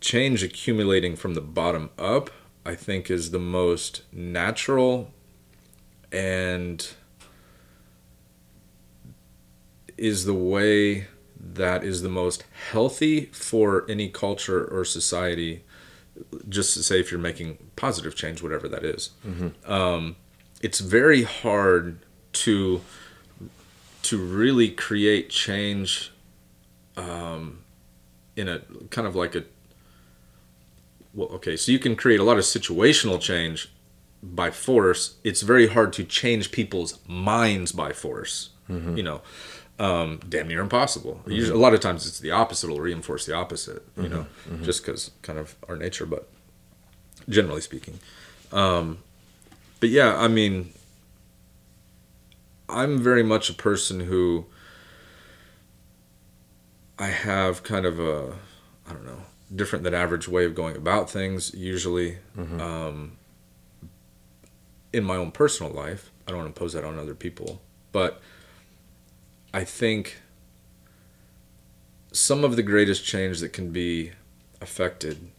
[SPEAKER 3] change accumulating from the bottom up I think is the most natural and is the way that is the most healthy for any culture or society just to say if you're making positive change whatever that is. Um, it's very hard to to really create change um, in a kind of like a well okay so you can create a lot of situational change by force. It's very hard to change people's minds by force you know um, damn near impossible. Usually, a lot of times it's the opposite it'll reinforce the opposite you know just because kind of our nature but generally speaking. Um, but yeah i mean i'm very much a person who I have kind of a, I don't know, different than average way of going about things. Usually, um, in my own personal life, I don't impose that on other people, but I think some of the greatest change that can be affected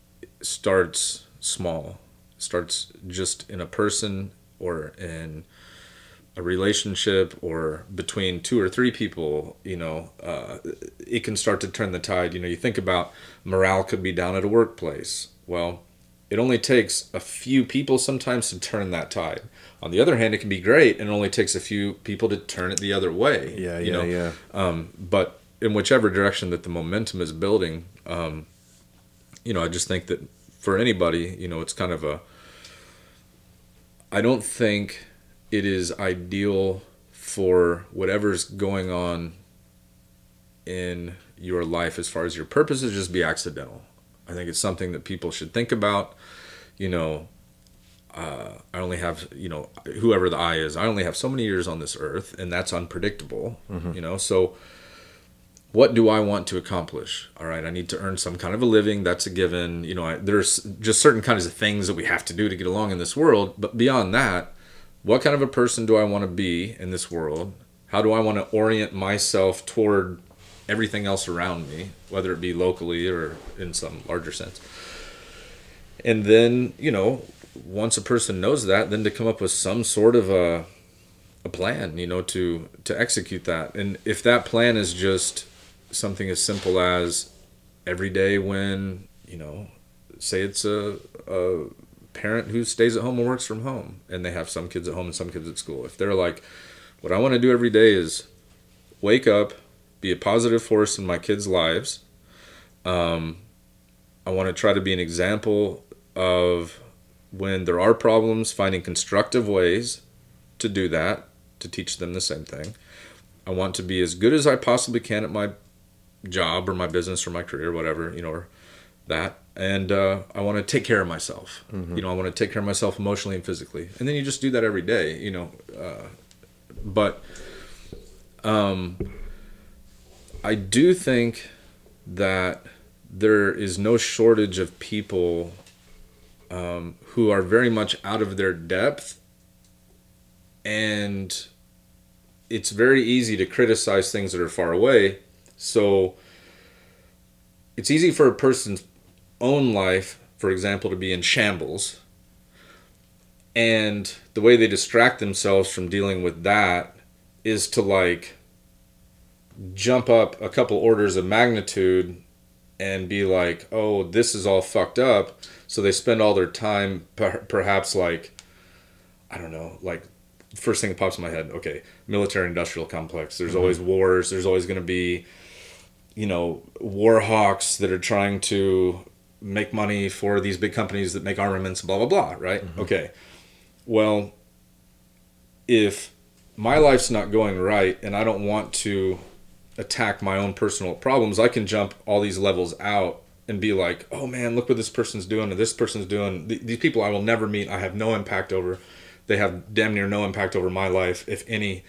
[SPEAKER 3] starts small, starts just in a person or in a relationship or between two or three people, you know, uh, it can start to turn the tide. You know, you think about morale could be down at a workplace. Well, it only takes a few people sometimes to turn that tide. On the other hand, it can be great, and it only takes a few people to turn it the other way.
[SPEAKER 4] Yeah,
[SPEAKER 3] you
[SPEAKER 4] yeah,
[SPEAKER 3] know?
[SPEAKER 4] yeah.
[SPEAKER 3] Um, but in whichever direction that the momentum is building, um, you know, I just think that for anybody, you know, it's kind of a. I don't think it is ideal for whatever's going on in your life as far as your purpose is just be accidental. I think it's something that people should think about. You know, uh, I only have, you know, whoever the I is, I only have so many years on this earth, and that's unpredictable, you know, so what do I want to accomplish? All right, I need to earn some kind of a living. That's a given. You know, I, there's just certain kinds of things that we have to do to get along in this world. But beyond that, what kind of a person do I want to be in this world? How do I want to orient myself toward everything else around me, whether it be locally or in some larger sense? And then, you know, once a person knows that, then to come up with some sort of a a plan, you know, to to execute that. And if that plan is just something as simple as every day when, you know, say it's a, a parent who stays at home and works from home and they have some kids at home and some kids at school. If they're like, what I want to do every day is wake up, be a positive force in my kids' lives. Um, I want to try to be an example of when there are problems, finding constructive ways to do that, to teach them the same thing. I want to be as good as I possibly can at my job or my business or my career, or whatever, you know, or that. And uh, I want to take care of myself. You know, I want to take care of myself emotionally and physically. And then you just do that every day, you know. Uh, but um, I do think that there is no shortage of people um, who are very much out of their depth. And it's very easy to criticize things that are far away. So it's easy for a person's own life for example to be in shambles. And the way they distract themselves from dealing with that is to like jump up a couple orders of magnitude and be like, oh, this is all fucked up. So they spend all their time, per- perhaps like, I don't know, like first thing that pops in my head, okay, military industrial complex. There's mm-hmm. always wars. There's always going to be, you know, war hawks that are trying to make money for these big companies that make armaments, blah, blah, blah, right? Mm-hmm. Okay. Well, if my life's not going right and I don't want to attack my own personal problems, I can jump all these levels out and be like, oh man, look what this person's doing or this person's doing. Th- These people I will never meet, I have no impact over. They have damn near no impact over my life, if any.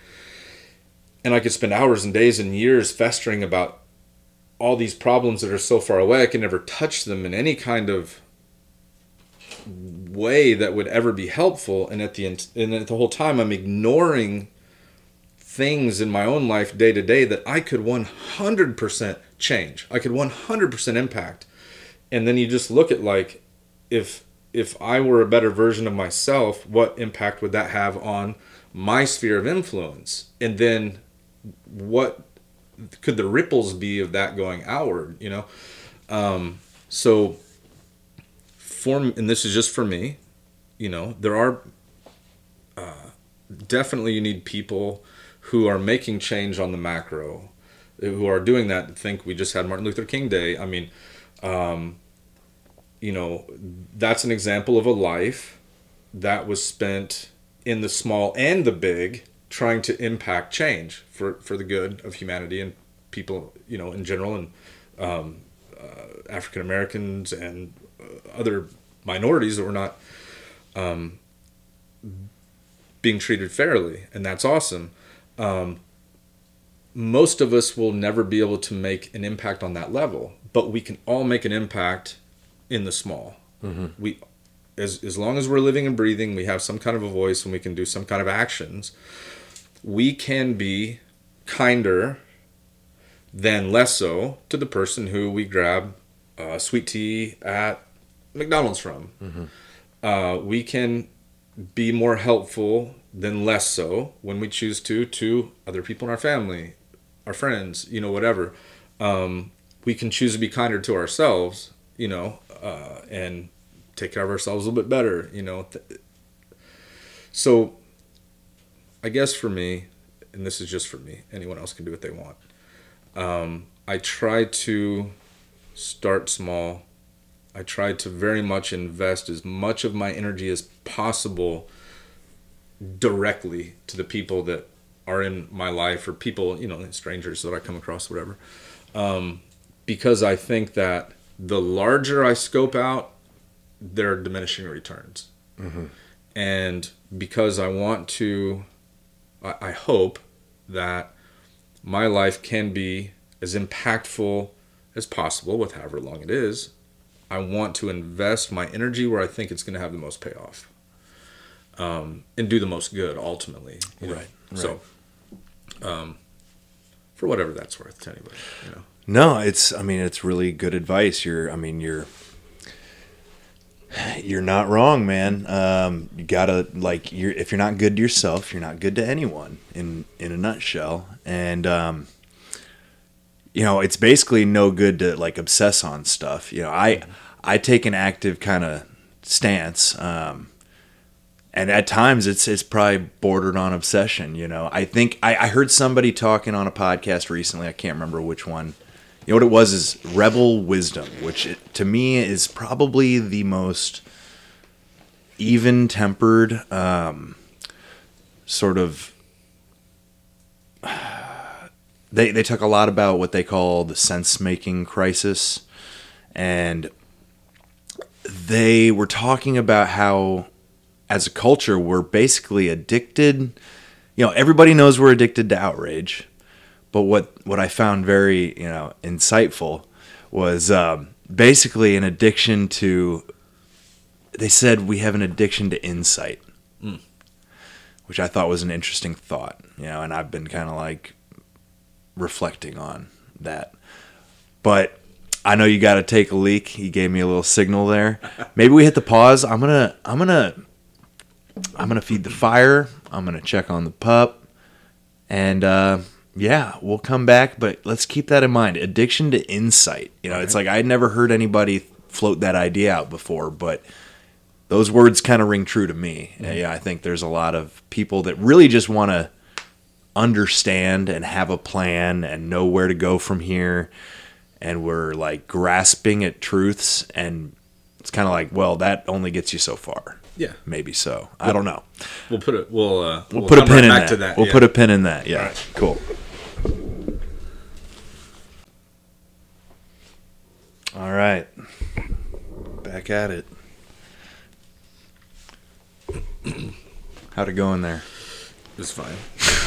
[SPEAKER 3] And I could spend hours and days and years festering about all these problems that are so far away, I can never touch them in any kind of way that would ever be helpful. And at the end, and at the whole time, I'm ignoring things in my own life day to day that I could 100% change. I could 100% impact. And then you just look at like if if I were a better version of myself, what impact would that have on my sphere of influence? And then what could the ripples be of that going outward, you know? Um, so for and this is just for me, you know, there are uh, definitely you need people who are making change on the macro, who are doing that. Think we just had Martin Luther King Day. I mean, um, you know, that's an example of a life that was spent in the small and the big trying to impact change for, for the good of humanity and people, you know, in general and um, uh, African Americans and uh, other minorities that were not um, being treated fairly. And that's awesome. Um, most of us will never be able to make an impact on that level, but we can all make an impact in the small. We, as as long as we're living and breathing, we have some kind of a voice and we can do some kind of actions. We can be kinder than less so to the person who we grab uh, sweet tea at McDonald's from. Uh, we can be more helpful than less so when we choose to to other people in our family, our friends, you know, whatever. Um, we can choose to be kinder to ourselves, you know, uh, and take care of ourselves a little bit better, you know. So, I guess for me, and this is just for me, anyone else can do what they want. Um, I try to start small. I try to very much invest as much of my energy as possible directly to the people that are in my life or people, you know, strangers that I come across, whatever. Um, because I think that the larger I scope out, there are diminishing returns. And because I want to, I, I hope that my life can be as impactful as possible with however long it is. I want to invest my energy where I think it's going to have the most payoff um, and do the most good ultimately. you know?
[SPEAKER 4] Right,
[SPEAKER 3] So, um, for whatever that's worth to anybody, you know.
[SPEAKER 4] No, it's. I mean, it's really good advice. You're. I mean, you're. You're not wrong, man. Um, you gotta like. You're if you're not good to yourself, you're not good to anyone. In in a nutshell, and um, you know, it's basically no good to like obsess on stuff. You know, I I take an active kind of stance. Um, and at times it's it's probably bordered on obsession. You know, I think I, I heard somebody talking on a podcast recently. I can't remember which one. You know what it was is rebel wisdom, which it, to me is probably the most even tempered um, sort of. They they talk a lot about what they call the sense making crisis, and they were talking about how as a culture we're basically addicted you know everybody knows we're addicted to outrage but what what i found very you know insightful was um, basically an addiction to they said we have an addiction to insight which i thought was an interesting thought you know and i've been kind of like reflecting on that but I know you got to take a leak. He gave me a little signal there. Maybe we hit the pause. I'm gonna, I'm gonna, I'm gonna feed the fire. I'm gonna check on the pup, and uh, yeah, we'll come back. But let's keep that in mind. Addiction to insight. You know, it's like I'd never heard anybody float that idea out before, but those words kind of ring true to me. Yeah, I think there's a lot of people that really just want to understand and have a plan and know where to go from here and we're like grasping at truths and it's kind of like well that only gets you so far
[SPEAKER 3] Yeah,
[SPEAKER 4] maybe so i don't know
[SPEAKER 3] we'll put it. We'll uh,
[SPEAKER 4] we'll, put a pin
[SPEAKER 3] right
[SPEAKER 4] in
[SPEAKER 3] back
[SPEAKER 4] that.
[SPEAKER 3] to that.
[SPEAKER 4] we'll
[SPEAKER 3] yeah.
[SPEAKER 4] put a pin in that yeah
[SPEAKER 3] Alright.
[SPEAKER 4] cool all right back at it how'd it go in there
[SPEAKER 3] It was fine.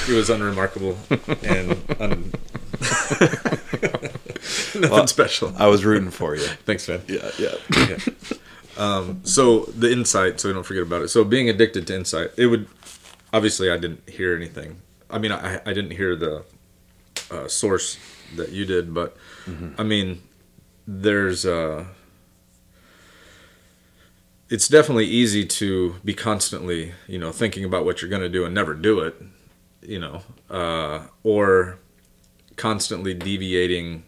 [SPEAKER 3] It was unremarkable and un- nothing special.
[SPEAKER 4] i was rooting for you
[SPEAKER 3] Thanks, man.
[SPEAKER 4] yeah yeah
[SPEAKER 3] Yeah. Um, so the insight, so we don't forget about it. So being addicted to insight, it would obviously I didn't hear anything. I mean, I, I didn't hear the uh, source that you did, but I mean, there's uh, it's definitely easy to be constantly, you know, thinking about what you're going to do and never do it, you know, uh, or constantly deviating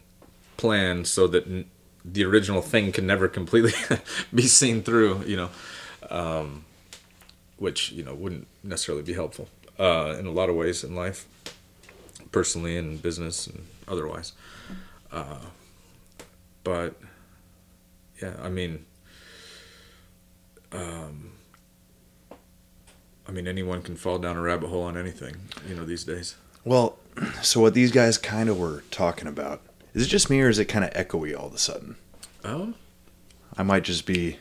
[SPEAKER 3] plans so that the original thing can never completely be seen through, you know, um, which, you know, wouldn't necessarily be helpful uh, in a lot of ways in life, personally and business and otherwise. Uh, but yeah, I mean, um, I mean, anyone can fall down a rabbit hole on anything, you know, these days.
[SPEAKER 4] Well, so what these guys kind of were talking about is it just me or is it kind of echoey all of a sudden?
[SPEAKER 3] Oh,
[SPEAKER 4] I might just be.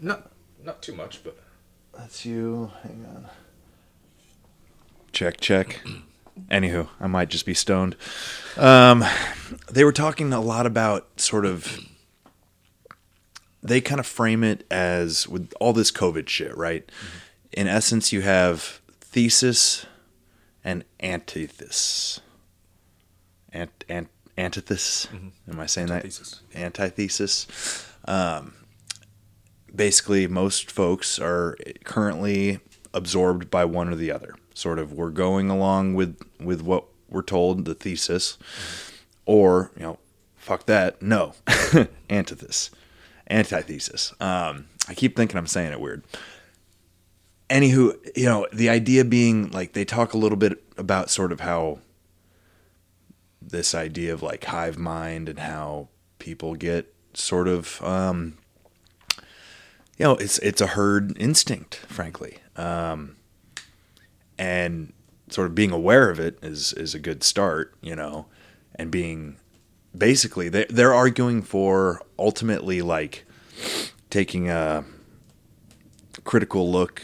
[SPEAKER 3] not not too much, but
[SPEAKER 4] That's you. Hang on. Check, check. Anywho, I might just be stoned. Um, they were talking a lot about sort of. They kind of frame it as with all this COVID shit, right? In essence, you have thesis and antithesis. Ant, ant, antithesis. Am I saying
[SPEAKER 3] Antithesis.
[SPEAKER 4] that? Antithesis. Um, basically most folks are currently absorbed by one or the other sort of we're going along with with what we're told the thesis or you know fuck that no antithesis antithesis um i keep thinking i'm saying it weird anywho you know the idea being like they talk a little bit about sort of how this idea of like hive mind and how people get sort of um you know, it's it's a herd instinct, frankly, um, and sort of being aware of it is is a good start, you know, and being basically they they're arguing for ultimately like taking a critical look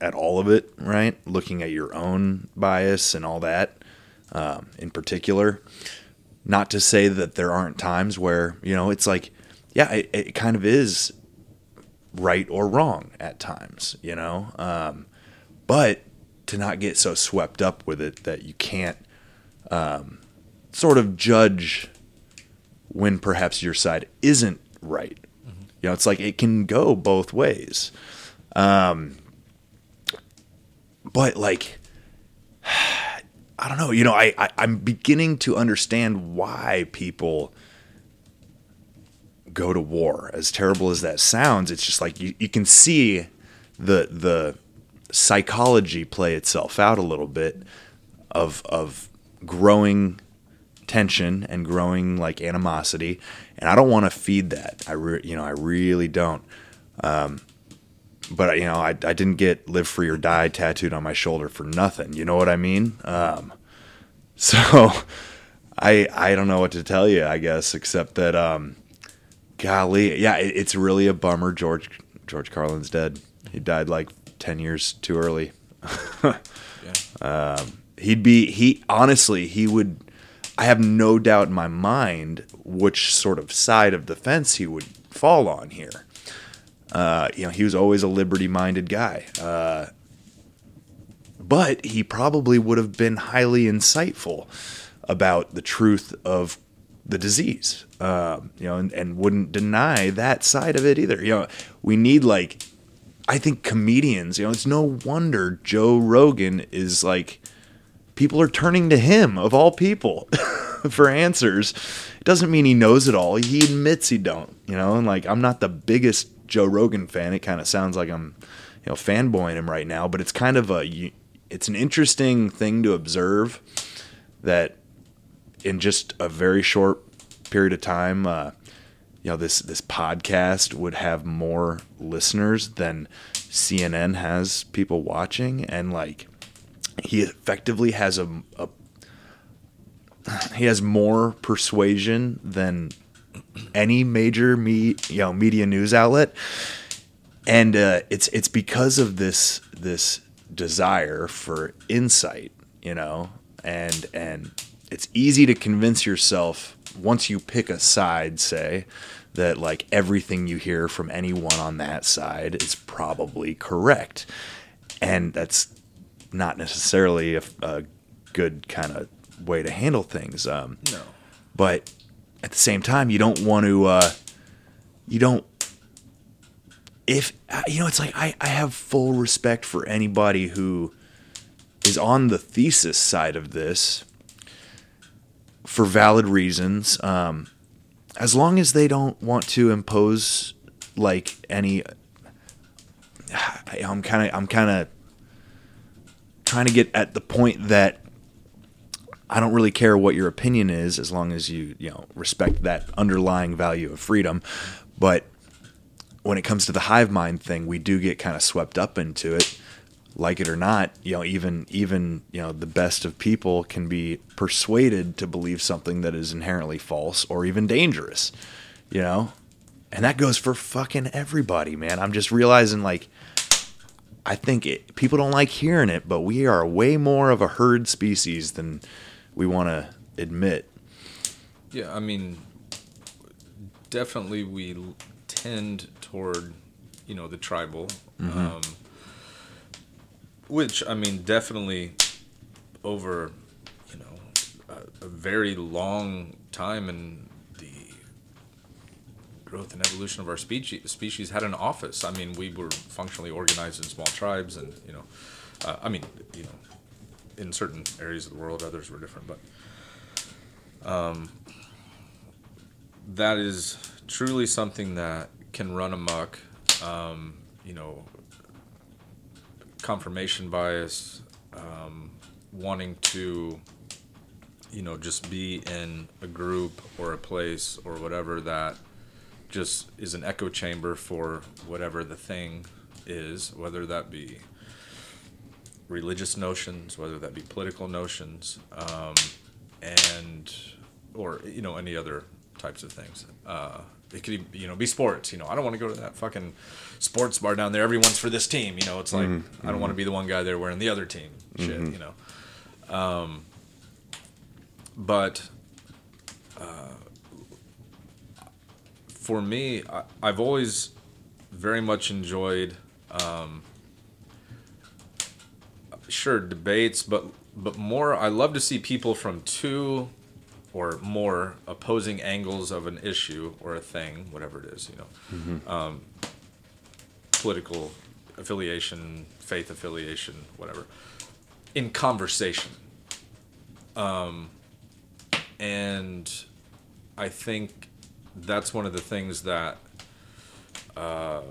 [SPEAKER 4] at all of it, right? Looking at your own bias and all that, um, in particular. Not to say that there aren't times where you know it's like, yeah, it, it kind of is right or wrong at times, you know. Um, but to not get so swept up with it that you can't um, sort of judge when perhaps your side isn't right. You know, it's like it can go both ways. Um, but like, I don't know. You know, I, I I'm beginning to understand why people go to war. As terrible as that sounds, it's just like you, you can see the the psychology play itself out a little bit of of growing tension and growing like animosity and I don't want to feed that. I re- you know, I really don't. Um but you know, I, I didn't get live free or die tattooed on my shoulder for nothing. You know what I mean? Um so I I don't know what to tell you, I guess, except that um golly, yeah, it, it's really a bummer. George George Carlin's dead. He died like ten years too early. Um, he'd be he honestly he would. I have no doubt in my mind which sort of side of the fence he would fall on here. Uh, you know, he was always a liberty-minded guy, uh, but he probably would have been highly insightful about the truth of the disease, um, you know, and, and wouldn't deny that side of it either. You know, we need like, I think comedians, you know, it's no wonder Joe Rogan is like, people are turning to him of all people for answers. It doesn't mean he knows it all. He admits he don't, you know, and like, I'm not the biggest Joe Rogan fan. It kind of sounds like I'm, you know, fanboying him right now, but it's kind of a, it's an interesting thing to observe that in just a very short period of time, uh, you know, this this podcast would have more listeners than CNN has people watching, and like he effectively has a, a he has more persuasion than any major me you know media news outlet, and uh, it's it's because of this this desire for insight, you know, and and it's easy to convince yourself once you pick a side, say, that like everything you hear from anyone on that side is probably correct. And that's not necessarily a, a good kind of way to handle things. Um,
[SPEAKER 3] no.
[SPEAKER 4] but at the same time, you don't want to, uh, you don't if uh, you know, it's like I I have full respect for anybody who is on the thesis side of this for valid reasons. Um, as long as they don't want to impose like any I'm kind of I'm kind of trying to get at the point that I don't really care what your opinion is as long as you you know respect that underlying value of freedom. But when it comes to the hive mind thing we do get kind of swept up into it. Like it or not you know even even you know the best of people can be persuaded to believe something that is inherently false or even dangerous you know? And that goes for fucking everybody man. I'm just realizing like i think it, people don't like hearing it but we are way more of a herd species than we want to admit
[SPEAKER 3] Yeah, I mean, definitely we tend toward, you know, the tribal, um, which I mean, definitely over, you know, a, a very long time in the growth and evolution of our species, species had an office. I mean, we were functionally organized in small tribes, and you know, uh, I mean, you know, in certain areas of the world, others were different, but that is truly something that can run amok. Um, you know, confirmation bias, um, wanting to, you know, just be in a group or a place or whatever that just is an echo chamber for whatever the thing is, whether that be religious notions, whether that be political notions, um, and or you know any other types of things. Uh, it could you know be sports. You know, I don't want to go to that fucking sports bar down there. Everyone's for this team. You know, it's like I don't want to be the one guy there wearing the other team shit. You know, um, but uh, for me, I, I've always very much enjoyed. Um, sure debates but but more i love to see people from two or more opposing angles of an issue or a thing whatever it is you know. Um, political affiliation faith affiliation whatever in conversation. Um, and i think that's one of the things that uh,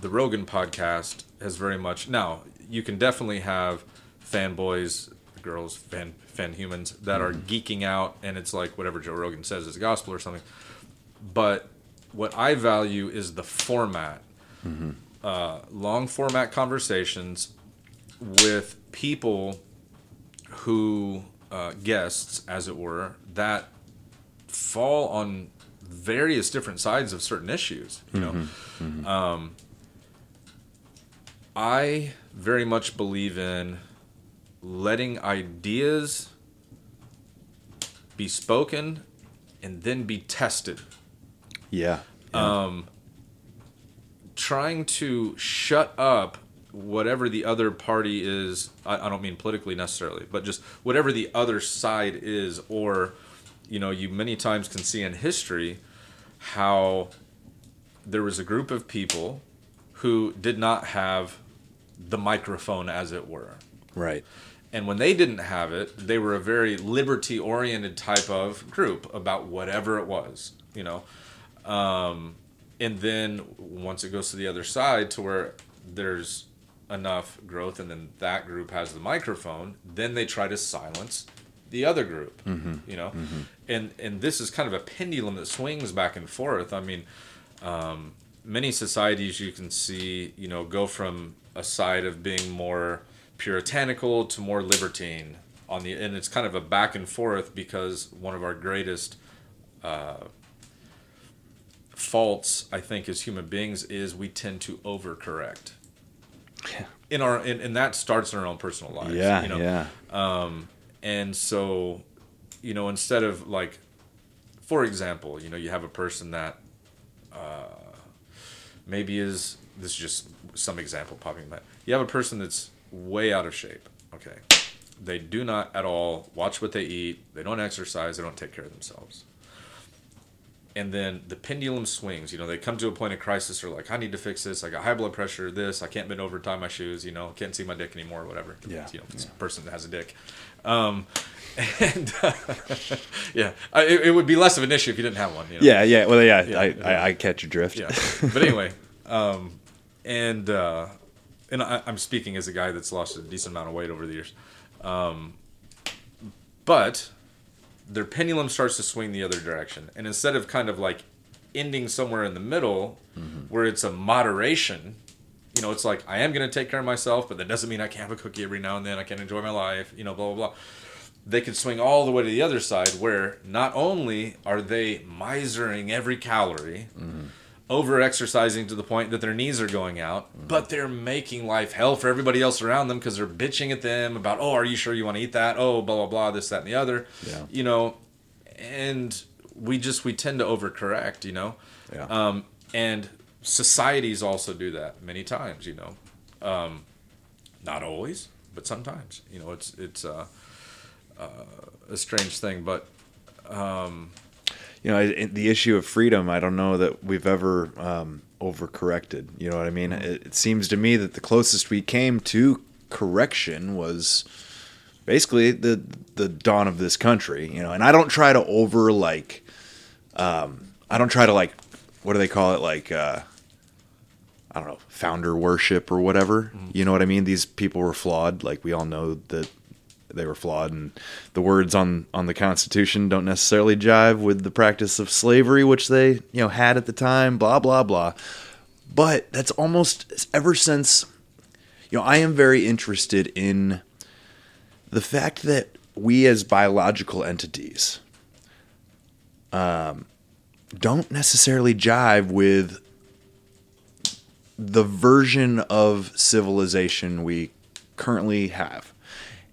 [SPEAKER 3] the Rogan podcast has very much now you can definitely have fanboys, girls, fan fan humans that are geeking out and it's like whatever Joe Rogan says is gospel or something. But what I value is the format. Uh, long format conversations with people who uh, guests, as it were, that fall on various different sides of certain issues. You know, Um, I very much believe in letting ideas be spoken and then be tested.
[SPEAKER 4] yeah
[SPEAKER 3] Um, trying to shut up whatever the other party is, I, I don't mean politically necessarily, but just whatever the other side is, or, you know, you many times can see in history how there was a group of people who did not have the microphone, as it were.
[SPEAKER 4] right
[SPEAKER 3] And when they didn't have it, they were a very liberty oriented type of group about whatever it was, you know. Um, and then once it goes to the other side to where there's enough growth and then that group has the microphone, then they try to silence the other group, you know. And and this is kind of a pendulum that swings back and forth. I mean, um, many societies you can see, you know, go from a side of being more puritanical to more libertine on the, and it's kind of a back and forth because one of our greatest uh, faults, I think, as human beings is we tend to overcorrect. In our, and, and that starts in our own personal lives.
[SPEAKER 4] yeah
[SPEAKER 3] you know?
[SPEAKER 4] yeah
[SPEAKER 3] And so, you know, instead of like, for example, you know, you have a person that uh, maybe is this is just some example popping in my. You have a person that's way out of shape. Okay, they do not at all watch what they eat. They don't exercise. They don't take care of themselves. and then the pendulum swings. You know, they come to a point of crisis. Or like, I need to fix this. I got high blood pressure. This. I can't bend over, tie my shoes. You know, can't see my dick anymore. or Whatever.
[SPEAKER 4] Yeah.
[SPEAKER 3] You know, it's a person that has a dick. Um, and uh, yeah, I, it, it would be less of an issue if you didn't have one. You know?
[SPEAKER 4] Yeah, yeah. Well, yeah,
[SPEAKER 3] Yeah,
[SPEAKER 4] I,
[SPEAKER 3] yeah.
[SPEAKER 4] I, I catch your drift.
[SPEAKER 3] yeah. But anyway, um, and uh, and I, I'm speaking as a guy that's lost a decent amount of weight over the years. Um, but their pendulum starts to swing the other direction, and instead of kind of like ending somewhere in the middle, where it's a moderation. You know, it's like I am going to take care of myself, but that doesn't mean I can't have a cookie every now and then. I can enjoy my life. You know, blah blah blah they could swing all the way to the other side where not only are they misering every calorie over exercising to the point that their knees are going out but they're making life hell for everybody else around them because they're bitching at them about oh are you sure you want to eat that? Oh blah blah blah this that and the other.
[SPEAKER 4] Yeah.
[SPEAKER 3] you know and we just we tend to overcorrect you know?
[SPEAKER 4] Yeah.
[SPEAKER 3] um, and societies also do that many times you know? Um, not always but sometimes. You know it's it's uh, uh, a strange thing but
[SPEAKER 4] you know, I- the issue of freedom, I don't know that we've ever um, overcorrected. You know what I mean? It, it seems to me that the closest we came to correction was basically the the dawn of this country. You know, and I don't try to over like, um, I don't try to like, what do they call it? Like, uh, I don't know, founder worship or whatever. You know what I mean? These people were flawed. Like we all know that they were flawed and the words on on the constitution don't necessarily jive with the practice of slavery which they you know had at the time blah blah blah but that's almost ever since you know i am very interested in the fact that we as biological entities um, don't necessarily jive with the version of civilization we currently have.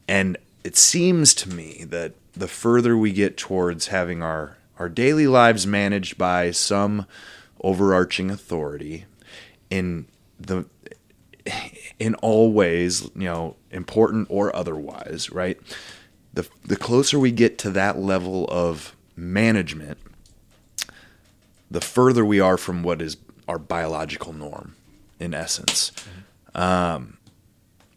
[SPEAKER 4] And it seems to me that the further we get towards having our, our daily lives managed by some overarching authority in the in all ways, you know, important or otherwise, right? The the closer we get to that level of management, the further we are from what is our biological norm in essence um,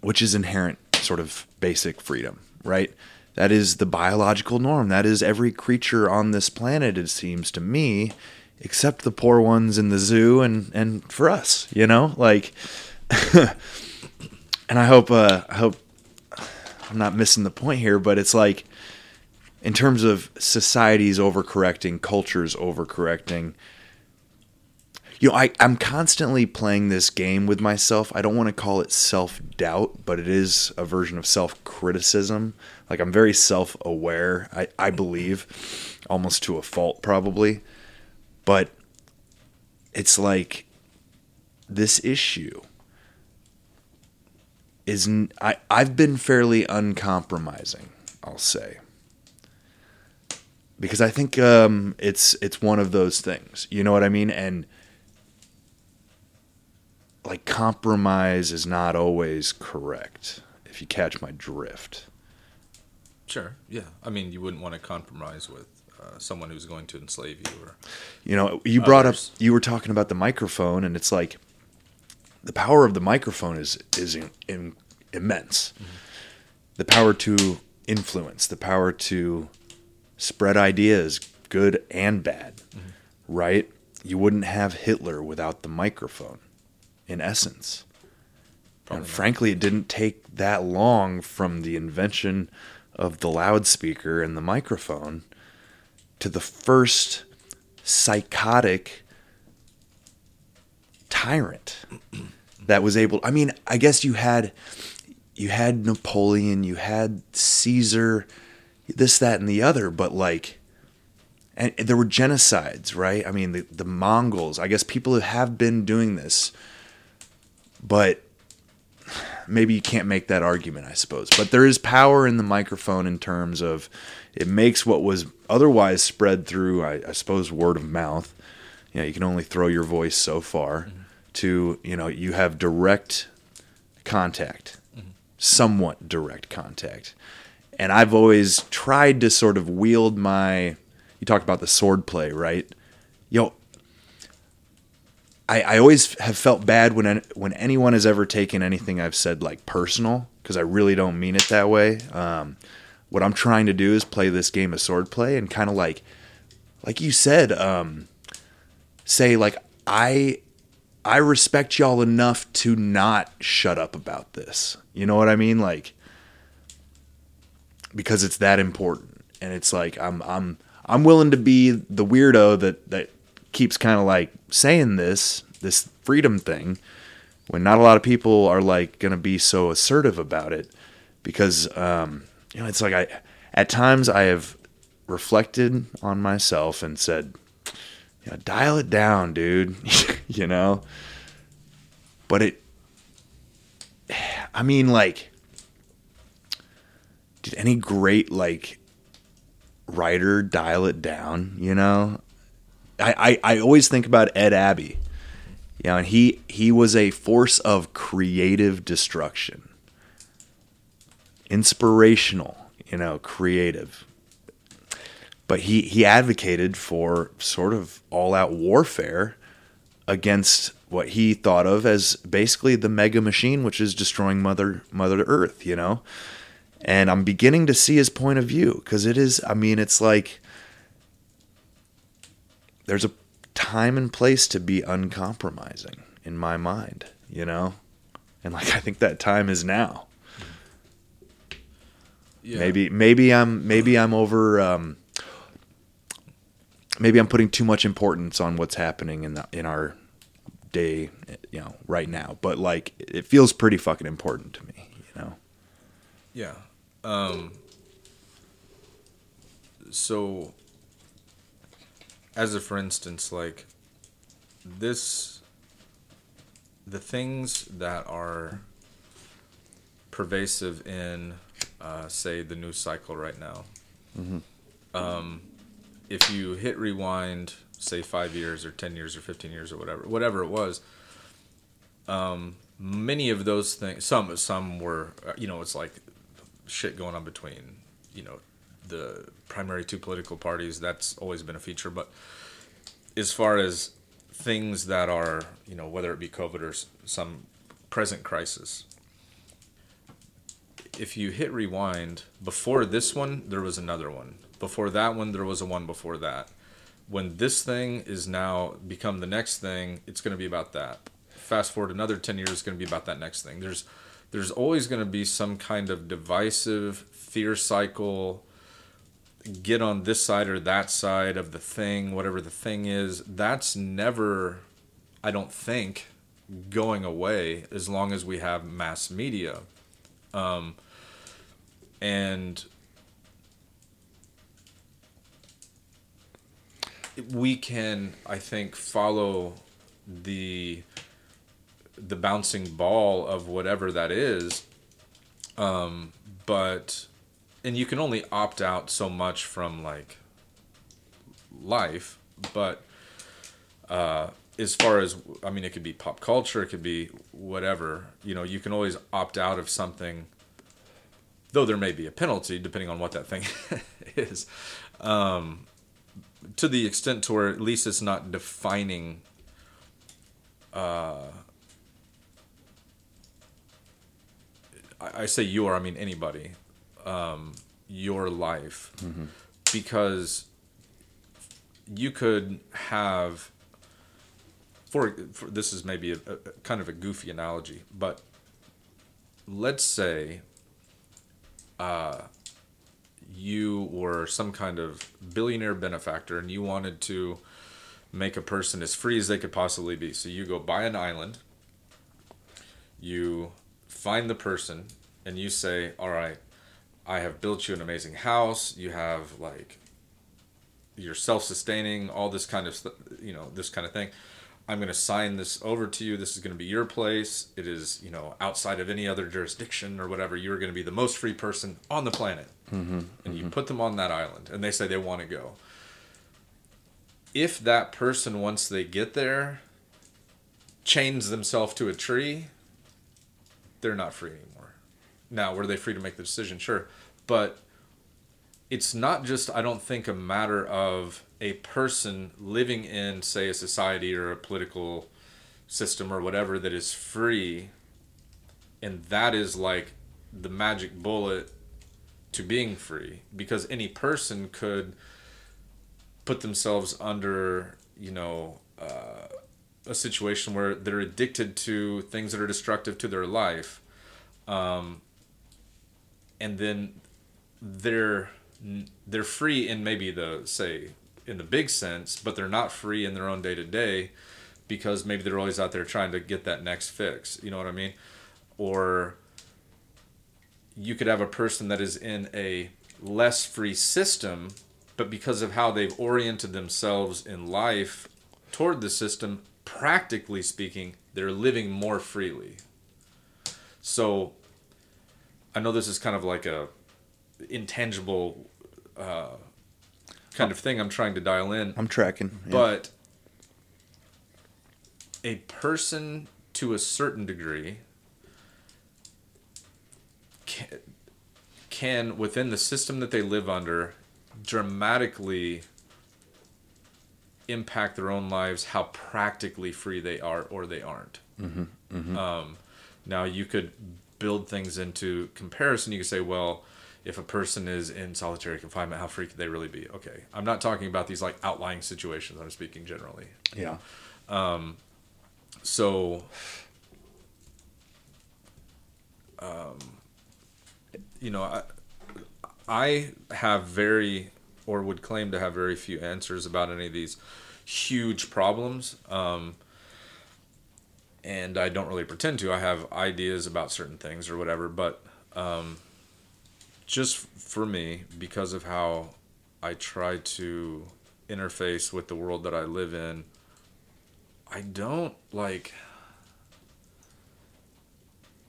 [SPEAKER 4] which is inherent sort of basic freedom right? That is the biological norm. That is every creature on this planet it seems to me except the poor ones in the zoo and and for us you know? Like and i hope uh i hope i'm not missing the point here but it's like in terms of societies overcorrecting cultures overcorrecting you know, I, I'm constantly playing this game with myself. I don't want to call it self doubt, but it is a version of self criticism. Like, I'm very self aware, I, I believe, almost to a fault, probably. But it's like this issue is I, I've been fairly uncompromising, I'll say. Because I think um, it's it's one of those things, you know what I mean, and like compromise is not always correct if you catch my drift.
[SPEAKER 3] Sure yeah. I mean you wouldn't want to compromise with uh, someone who's going to enslave you or
[SPEAKER 4] you know you brought
[SPEAKER 3] Others.
[SPEAKER 4] up you were talking about the microphone and it's like the power of the microphone is is in, in, immense. The power to influence the power to spread ideas good and bad right? You wouldn't have hitler without the microphone in essence
[SPEAKER 3] Probably
[SPEAKER 4] and
[SPEAKER 3] not.
[SPEAKER 4] frankly, it didn't take that long from the invention of the loudspeaker and the microphone to the first psychotic tyrant that was able I mean, I guess you had you had Napoleon, you had Caesar, this that and the other, but like and there were genocides, right? I mean, the, the Mongols. I guess people who have been doing this, but maybe you can't make that argument, I suppose. But there is power in the microphone in terms of it makes what was otherwise spread through, I, I suppose, word of mouth. You know, you can only throw your voice so far. Mm-hmm. To you know, you have direct contact, mm-hmm. somewhat direct contact, and I've always tried to sort of wield my. You talked about the sword play, right? yo, I, I always have felt bad when when anyone has ever taken anything I've said like personal because I really don't mean it that way. Um, what I'm trying to do is play this game of swordplay and kind of like, like you said, um, say like I I respect y'all enough to not shut up about this. You know what I mean? Like because it's that important. And it's like I'm I'm I'm willing to be the weirdo that that keeps kind of like saying this this freedom thing when not a lot of people are like going to be so assertive about it because um you know it's like I at times I have reflected on myself and said you know, dial it down, dude. you know? But it, I mean, like, did any great, like, writer dial it down, you know? I, I, I always think about Ed Abbey. You know, and he, he was a force of creative destruction. Inspirational, you know, creative but he he advocated for sort of all out warfare against what he thought of as basically the mega machine which is destroying mother mother earth you know and i'm beginning to see his point of view because it is i mean it's like there's a time and place to be uncompromising in my mind you know and like i think that time is now
[SPEAKER 3] Yeah.
[SPEAKER 4] maybe maybe i'm maybe i'm over um maybe i'm putting too much importance on what's happening in the, in our day you know right now but like it feels pretty fucking important to me you know
[SPEAKER 3] Yeah. Um, so, as a for instance, like this, the things that are pervasive in, uh, say, the news cycle right now. Um, if you hit rewind, say five years or ten years or fifteen years or whatever, whatever it was, many of those things some some were uh, you know it's like shit going on between you know the primary two political parties that's always been a feature. But as far as things that are you know whether it be covid or some present crisis if you hit rewind before this one there was another one. Before that one there was a one before that. When this thing is now become the next thing it's going to be about that. Fast forward another 10 years it's going to be about that next thing. There's there's always going to be some kind of divisive fear cycle get on this side or that side of the thing whatever the thing is that's never i don't think going away as long as we have mass media. Um, and we can i think follow the the bouncing ball of whatever that is. Um but and you can only opt out so much from like life but uh as far as i mean it could be pop culture it could be whatever you know you can always opt out of something though there may be a penalty depending on what that thing is um to the extent to where at least it's not defining uh I, I say your I mean anybody um your life because you could have for, for this is maybe a, a kind of a goofy analogy but let's say uh, you were some kind of billionaire benefactor and you wanted to make a person as free as they could possibly be. So you go buy an island, you find the person, and you say, All right, I have built you an amazing house. You have like, you're self sustaining, all this kind of, you know, this kind of thing. I'm going to sign this over to you. This is going to be your place. It is, you know, outside of any other jurisdiction or whatever. You're going to be the most free person on the planet. Mm-hmm, and you put them on that island, and they say they want to go. If that person, once they get there, chains themselves to a tree, they're not free anymore. Now, were they free to make the decision? Sure. But it's not just, I don't think, a matter of a person living in, say, a society or a political system or whatever that is free, and that is like the magic bullet to being free, because any person could put themselves under, you know, uh, a situation where they're addicted to things that are destructive to their life, um, and then they're they're free in maybe the say in the big sense, but they're not free in their own day to day because maybe they're always out there trying to get that next fix. You know what I mean? Or you could have a person that is in a less free system, but because of how they've oriented themselves in life toward the system, practically speaking, they're living more freely. So I know this is kind of like a intangible uh, kind of thing I'm trying to dial in,
[SPEAKER 4] I'm tracking. yeah.
[SPEAKER 3] but a person to a certain degree can, can within the system that they live under dramatically impact their own lives how practically free they are or they aren't um, now you could build things into comparison you could say well if a person is in solitary confinement how free could they really be? Okay i'm not talking about these like outlying situations i'm speaking generally.
[SPEAKER 4] Yeah.
[SPEAKER 3] so um, you know I, I have very or would claim to have very few answers about any of these huge problems. Um, and i don't really pretend to i have ideas about certain things or whatever but um, just for me because of how i try to interface with the world that i live in I don't like.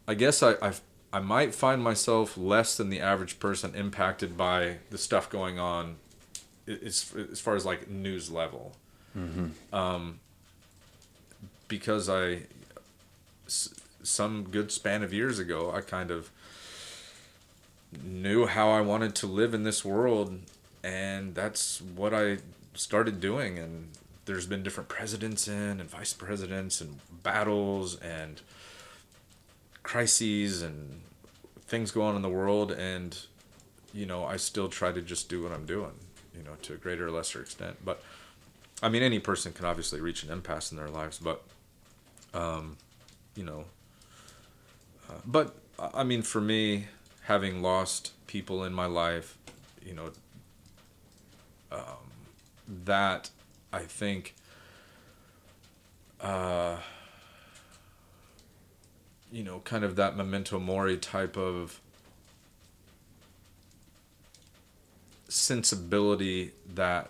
[SPEAKER 3] I guess I i I might find myself less than the average person impacted by the stuff going on, as as far as like news level. Um, because I, some good span of years ago, I kind of knew how I wanted to live in this world, and that's what I started doing. And there's been different presidents in and vice presidents and battles and crises and things go on in the world and you know i still try to just do what i'm doing you know to a greater or lesser extent but i mean any person can obviously reach an impasse in their lives but um you know uh, but i mean for me having lost people in my life you know um, that i think uh you know, kind of that memento mori type of sensibility that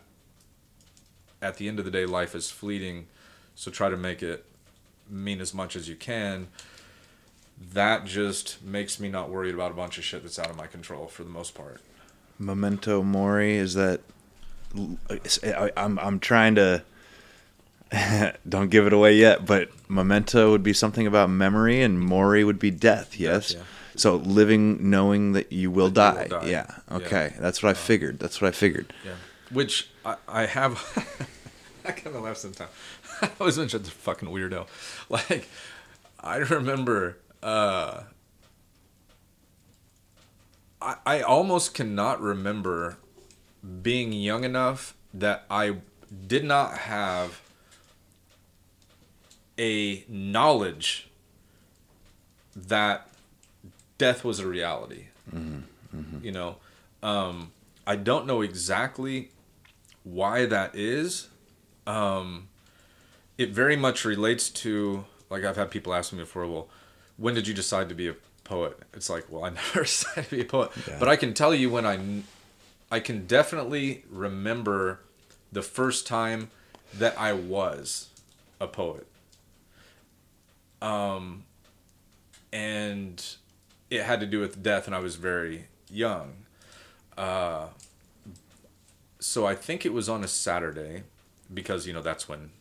[SPEAKER 3] at the end of the day life is fleeting so try to make it mean as much as you can that just makes me not worried about a bunch of shit that's out of my control for the most part
[SPEAKER 4] Memento mori is that I'm I'm trying to don't give it away yet, but memento would be something about memory and mori would be death, yes.
[SPEAKER 3] yeah.
[SPEAKER 4] So living knowing that you will,
[SPEAKER 3] That
[SPEAKER 4] die.
[SPEAKER 3] you will die.
[SPEAKER 4] Yeah.
[SPEAKER 3] Yeah.
[SPEAKER 4] Okay. That's what I uh, figured. That's what I figured.
[SPEAKER 3] Yeah. Which I, I have. I kind of laugh sometimes. I always been such a fucking weirdo. Like, I remember. Uh, I I almost cannot remember being young enough that I did not have a knowledge that death was a reality. You know, um, I don't know exactly why that is. Um, it very much relates to like I've had people ask me before. Well, when did you decide to be a poet? It's like, well, I never decided to be a poet, but I can tell you when I, I can definitely remember the first time that I was a poet. Um, and it had to do with death, and I was very young. Uh, so I think it was on a Saturday, because you know that's when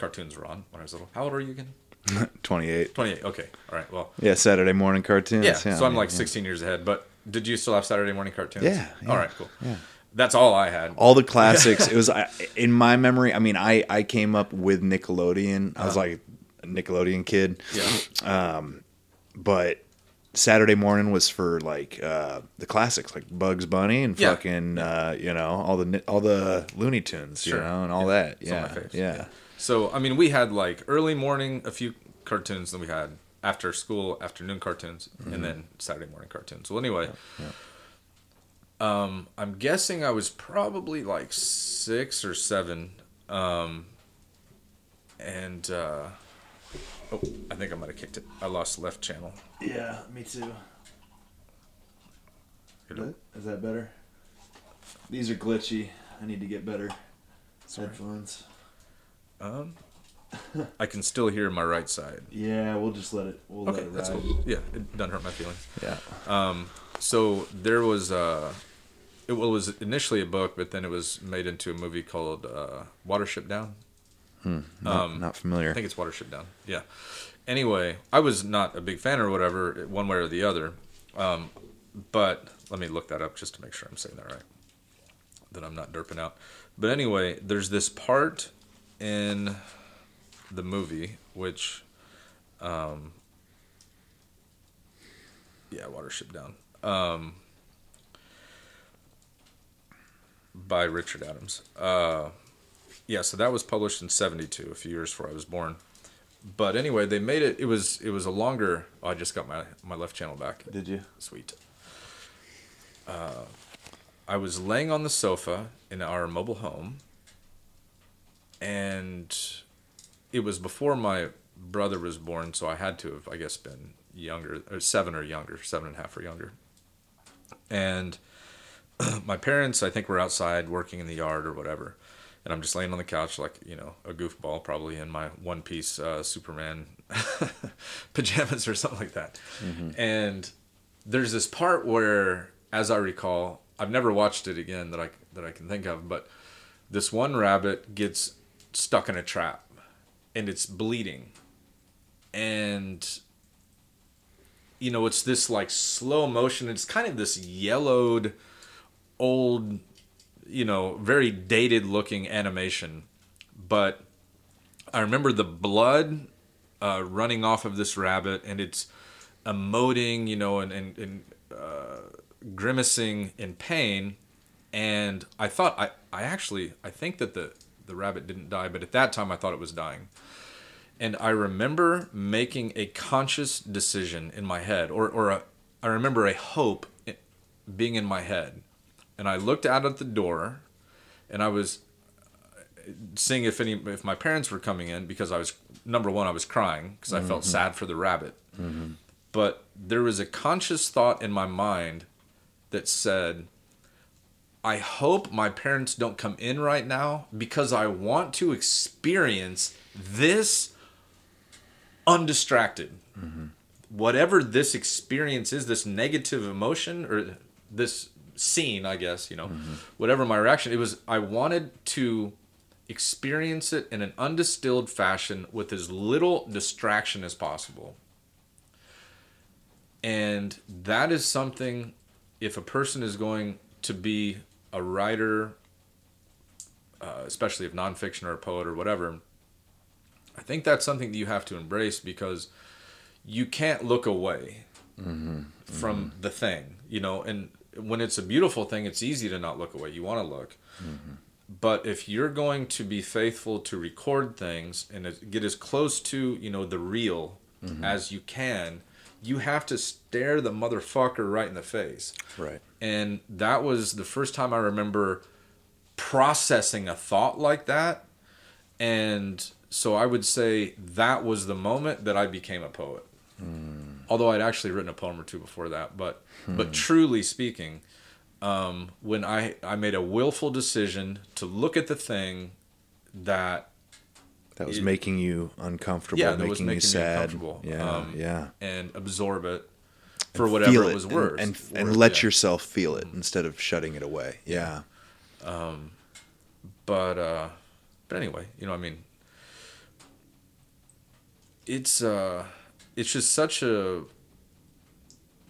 [SPEAKER 3] cartoons were on when I was little. How old are you again?
[SPEAKER 4] 28.
[SPEAKER 3] Twenty eight. Okay. All right. Well.
[SPEAKER 4] Yeah, Saturday morning cartoons.
[SPEAKER 3] Yeah. so I'm like
[SPEAKER 4] yeah.
[SPEAKER 3] 16 years ahead. But did you still have Saturday morning cartoons?
[SPEAKER 4] Yeah, yeah.
[SPEAKER 3] All right. Cool.
[SPEAKER 4] Yeah.
[SPEAKER 3] That's all I had.
[SPEAKER 4] all the classics. it was I- in my memory. I mean, I I came up with Nickelodeon. I was
[SPEAKER 3] Uh-huh.
[SPEAKER 4] like a Nickelodeon kid,
[SPEAKER 3] Yeah.
[SPEAKER 4] Um, but Saturday morning was for like uh, the classics, like Bugs Bunny and
[SPEAKER 3] Yeah.
[SPEAKER 4] fucking uh, you know all the all the Looney Tunes,
[SPEAKER 3] Sure.
[SPEAKER 4] you know, and all that. Yeah,
[SPEAKER 3] of my faves.
[SPEAKER 4] yeah.
[SPEAKER 3] So I mean, we had like early morning a few cartoons, then we had after school afternoon cartoons, and then Saturday morning cartoons. Well, anyway, um, I'm guessing I was probably like six or seven, um, and uh, oh, I think I might have kicked it. I lost left channel.
[SPEAKER 4] Yeah, me too. Is that better? These are glitchy. I need to get better headphones.
[SPEAKER 3] Um, I can still hear my right side.
[SPEAKER 4] Yeah, we'll just let it. We'll
[SPEAKER 3] Okay, that's cool. Yeah, it doesn't hurt my feelings.
[SPEAKER 4] Yeah.
[SPEAKER 3] Um, so there was uh, it was initially a book, but then it was made into a movie called uh, Watership Down.
[SPEAKER 4] Not, not familiar.
[SPEAKER 3] I think it's Watership Down. Yeah. Anyway, I was not a big fan or whatever, one way or the other. Um, but let me look that up just to make sure I'm saying that right. That I'm not derping out. But anyway, there's this part in the movie which, um, yeah, Watership Down. Um, by Richard Adams. Uh, yeah, so that was published in '72, a few years before I was born. But anyway, they made it. It was it was a longer. Oh, I just got my my left channel back.
[SPEAKER 4] Did you?
[SPEAKER 3] Sweet. Uh, I was laying on the sofa in our mobile home, and it was before my brother was born, so I had to have, I guess, been younger, or seven or younger, seven and a half or younger. And my parents, I think, were outside working in the yard or whatever, and I'm just laying on the couch like you know a goofball, probably in my one piece uh, Superman pajamas or something like that. And there's this part where, as I recall, I've never watched it again that I that I can think of, but this one rabbit gets stuck in a trap, and it's bleeding, and you know it's this like slow motion. It's kind of this yellowed, old, you know, very dated looking animation, but I remember the blood uh, running off of this rabbit, and it's emoting, you know, and and, and uh, grimacing in pain. And I thought I I actually I think that the the rabbit didn't die, but at that time I thought it was dying. And I remember making a conscious decision in my head, or or a, I remember a hope being in my head, and I looked out at the door, and I was uh, seeing if any if my parents were coming in because I was number one I was crying because I felt mm-hmm. sad for the rabbit. Mm-hmm. But there was a conscious thought in my mind that said I hope my parents don't come in right now because I want to experience this undistracted. Mm-hmm. Whatever this experience is, this negative emotion or this scene, I guess, you know, mm-hmm. whatever my reaction, it was I wanted to experience it in an undistilled fashion with as little distraction as possible. And that is something, if a person is going to be a writer, uh, especially of nonfiction or a poet or whatever, I think that's something that you have to embrace because you can't look away mm-hmm. from mm-hmm. the thing, you know. And when it's a beautiful thing, it's easy to not look away. You want to look. Mm-hmm. But if you're going to be faithful to record things and get as close to, you know, the real as you can, you have to stare the motherfucker right in the face.
[SPEAKER 4] Right.
[SPEAKER 3] And that was the first time I remember processing a thought like that. And so I would say that was the moment that I became a poet. Although I'd actually written a poem or two before that, but but truly speaking, um, when I I made a willful decision to look at the thing that
[SPEAKER 4] That was
[SPEAKER 3] It-
[SPEAKER 4] making you uncomfortable,
[SPEAKER 3] yeah that
[SPEAKER 4] making,
[SPEAKER 3] was
[SPEAKER 4] you
[SPEAKER 3] making me
[SPEAKER 4] sad.
[SPEAKER 3] uncomfortable,
[SPEAKER 4] Yeah,
[SPEAKER 3] um,
[SPEAKER 4] yeah.
[SPEAKER 3] and absorb it for whatever it
[SPEAKER 4] it
[SPEAKER 3] was worth,
[SPEAKER 4] and and, let
[SPEAKER 3] yeah.
[SPEAKER 4] yourself feel it instead of shutting it away. Yeah.
[SPEAKER 3] but uh but anyway you know i mean it's uh it's just such a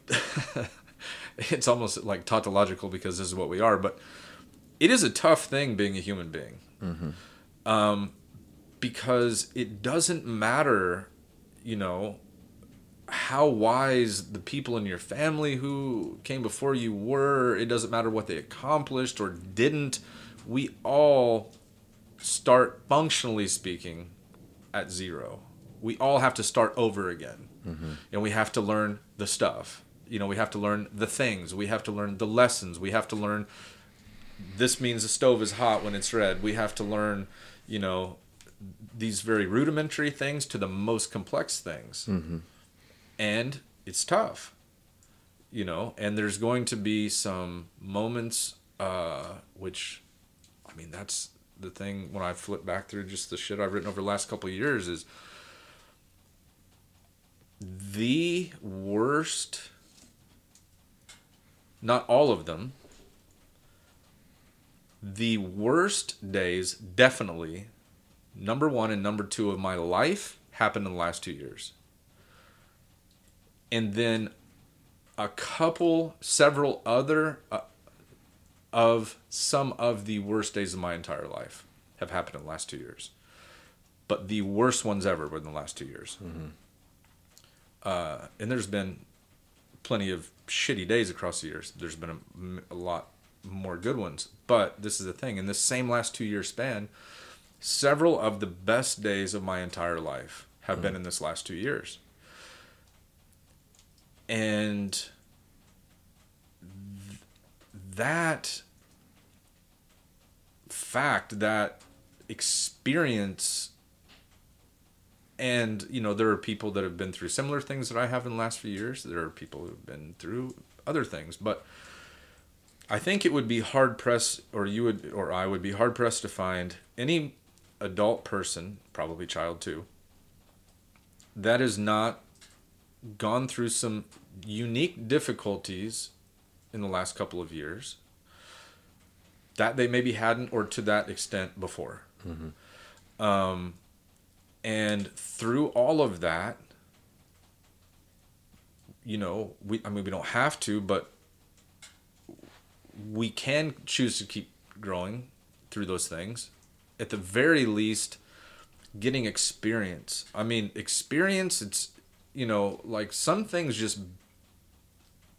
[SPEAKER 3] it's almost like tautological because this is what we are but it is a tough thing being a human being. Um, because it doesn't matter, you know, how wise the people in your family who came before you were. It doesn't matter what they accomplished or didn't. We all start, functionally speaking, at zero. We all have to start over again. Mm-hmm. And we have to learn the stuff. You know, we have to learn the things. We have to learn the lessons. We have to learn this means the stove is hot when it's red. We have to learn, you know, these very rudimentary things to the most complex things. Mm-hmm. And it's tough, you know, and there's going to be some moments, uh, which, I mean, that's the thing when I flip back through just the shit I've written over the last couple years is the worst, not all of them, the worst days, definitely, number one and number two of my life happened in the last two years. And then a couple, several other uh, of some of the worst days of my entire life have happened in the last two years. But the worst ones ever were in the last two years. Uh, and there's been plenty of shitty days across the years. There's been a lot more good ones. But this is the thing in this same last two year span, several of the best days of my entire life have been in this last two years. And th- that fact, that experience, and you know, there are people that have been through similar things that I have in the last few years. There are people who've been through other things, but I think it would be hard pressed, or you would, or I would be hard pressed to find any adult person, probably child too, that has not gone through some unique difficulties in the last couple of years that they maybe hadn't, or to that extent before. Um, and through all of that, you know, we, I mean, we don't have to, but we can choose to keep growing through those things. At the very least, getting experience. I mean, experience, it's, you know, like some things just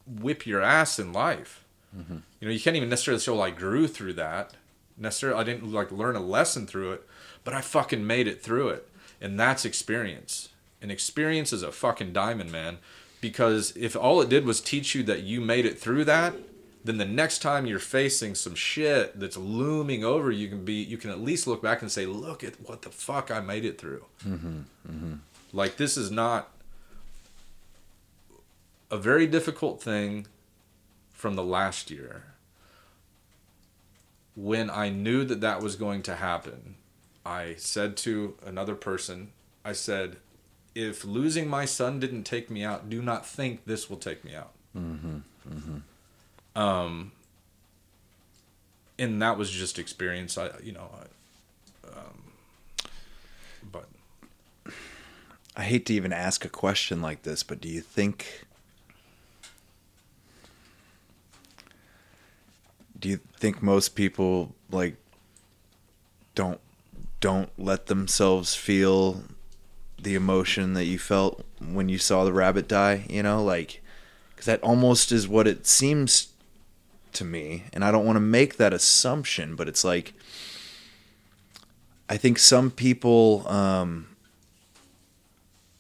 [SPEAKER 3] whip your ass in life. Mm-hmm. You know, you can't even necessarily say, well, I grew through that. Necessarily, I didn't like learn a lesson through it, but I fucking made it through it. And that's experience. And experience is a fucking diamond, man. Because if all it did was teach you that you made it through that, then the next time you're facing some shit that's looming over you can be you can at least look back and say look at what the fuck i made it through mm-hmm. Mm-hmm. like this is not a very difficult thing from the last year when i knew that that was going to happen. I said to another person i said if losing my son didn't take me out do not think this will take me out. Um and that was just experience. I you know I, um but
[SPEAKER 4] I hate to even ask a question like this, but do you think do you think most people like don't don't let themselves feel the emotion that you felt when you saw the rabbit die, you know, like cuz that almost is what it seems to me, and I don't want to make that assumption, but it's like I think some people um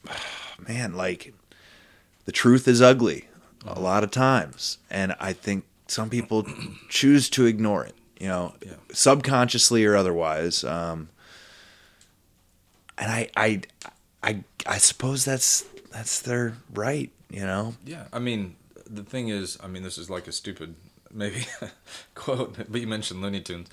[SPEAKER 4] man, like the truth is ugly a lot of times, and I think some people choose to ignore it, you know,
[SPEAKER 3] Yeah.
[SPEAKER 4] subconsciously or otherwise. Um, and I, I, I, I suppose that's that's their right, you know.
[SPEAKER 3] Yeah, I mean, the thing is, I mean, this is like a stupid maybe quote, but you mentioned Looney Tunes.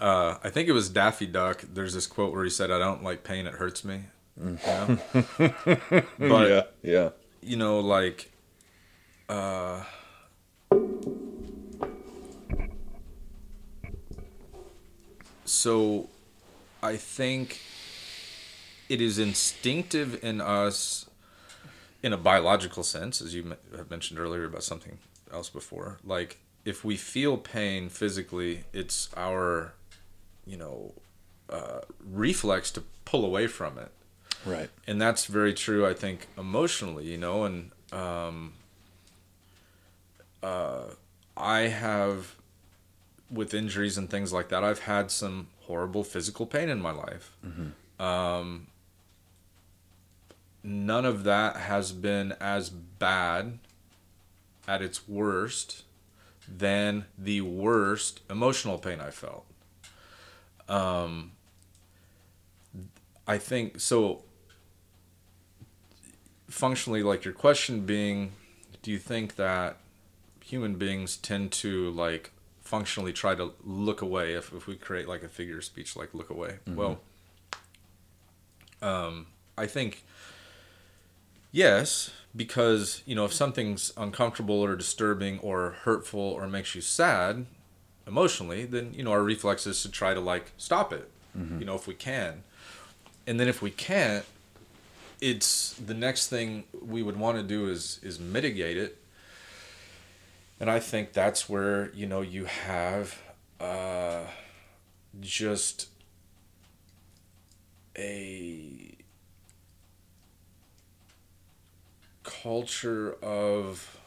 [SPEAKER 3] Uh, I think it was Daffy Duck. There's this quote where he said, "I don't like pain; it hurts me." You know? but
[SPEAKER 4] yeah.
[SPEAKER 3] you know, like, uh, so I think it is instinctive in us, in a biological sense, as you have mentioned earlier about something else before. Like, if we feel pain physically, it's our, you know, uh, reflex to pull away from it
[SPEAKER 4] Right.
[SPEAKER 3] and that's very true i think emotionally you know and um, uh, i have with injuries and things like that i've had some horrible physical pain in my life. Um, none of that has been as bad at its worst than the worst emotional pain i felt. Um, i think so functionally like your question being do you think that human beings tend to like functionally try to look away if, if we create like a figure of speech like look away. Well um i think yes because you know if something's uncomfortable or disturbing or hurtful or makes you sad emotionally then you know our reflex is to try to like stop it you know if we can. And then if we can't it's the next thing we would want to do is is mitigate it and i think that's where you know you have uh just a culture of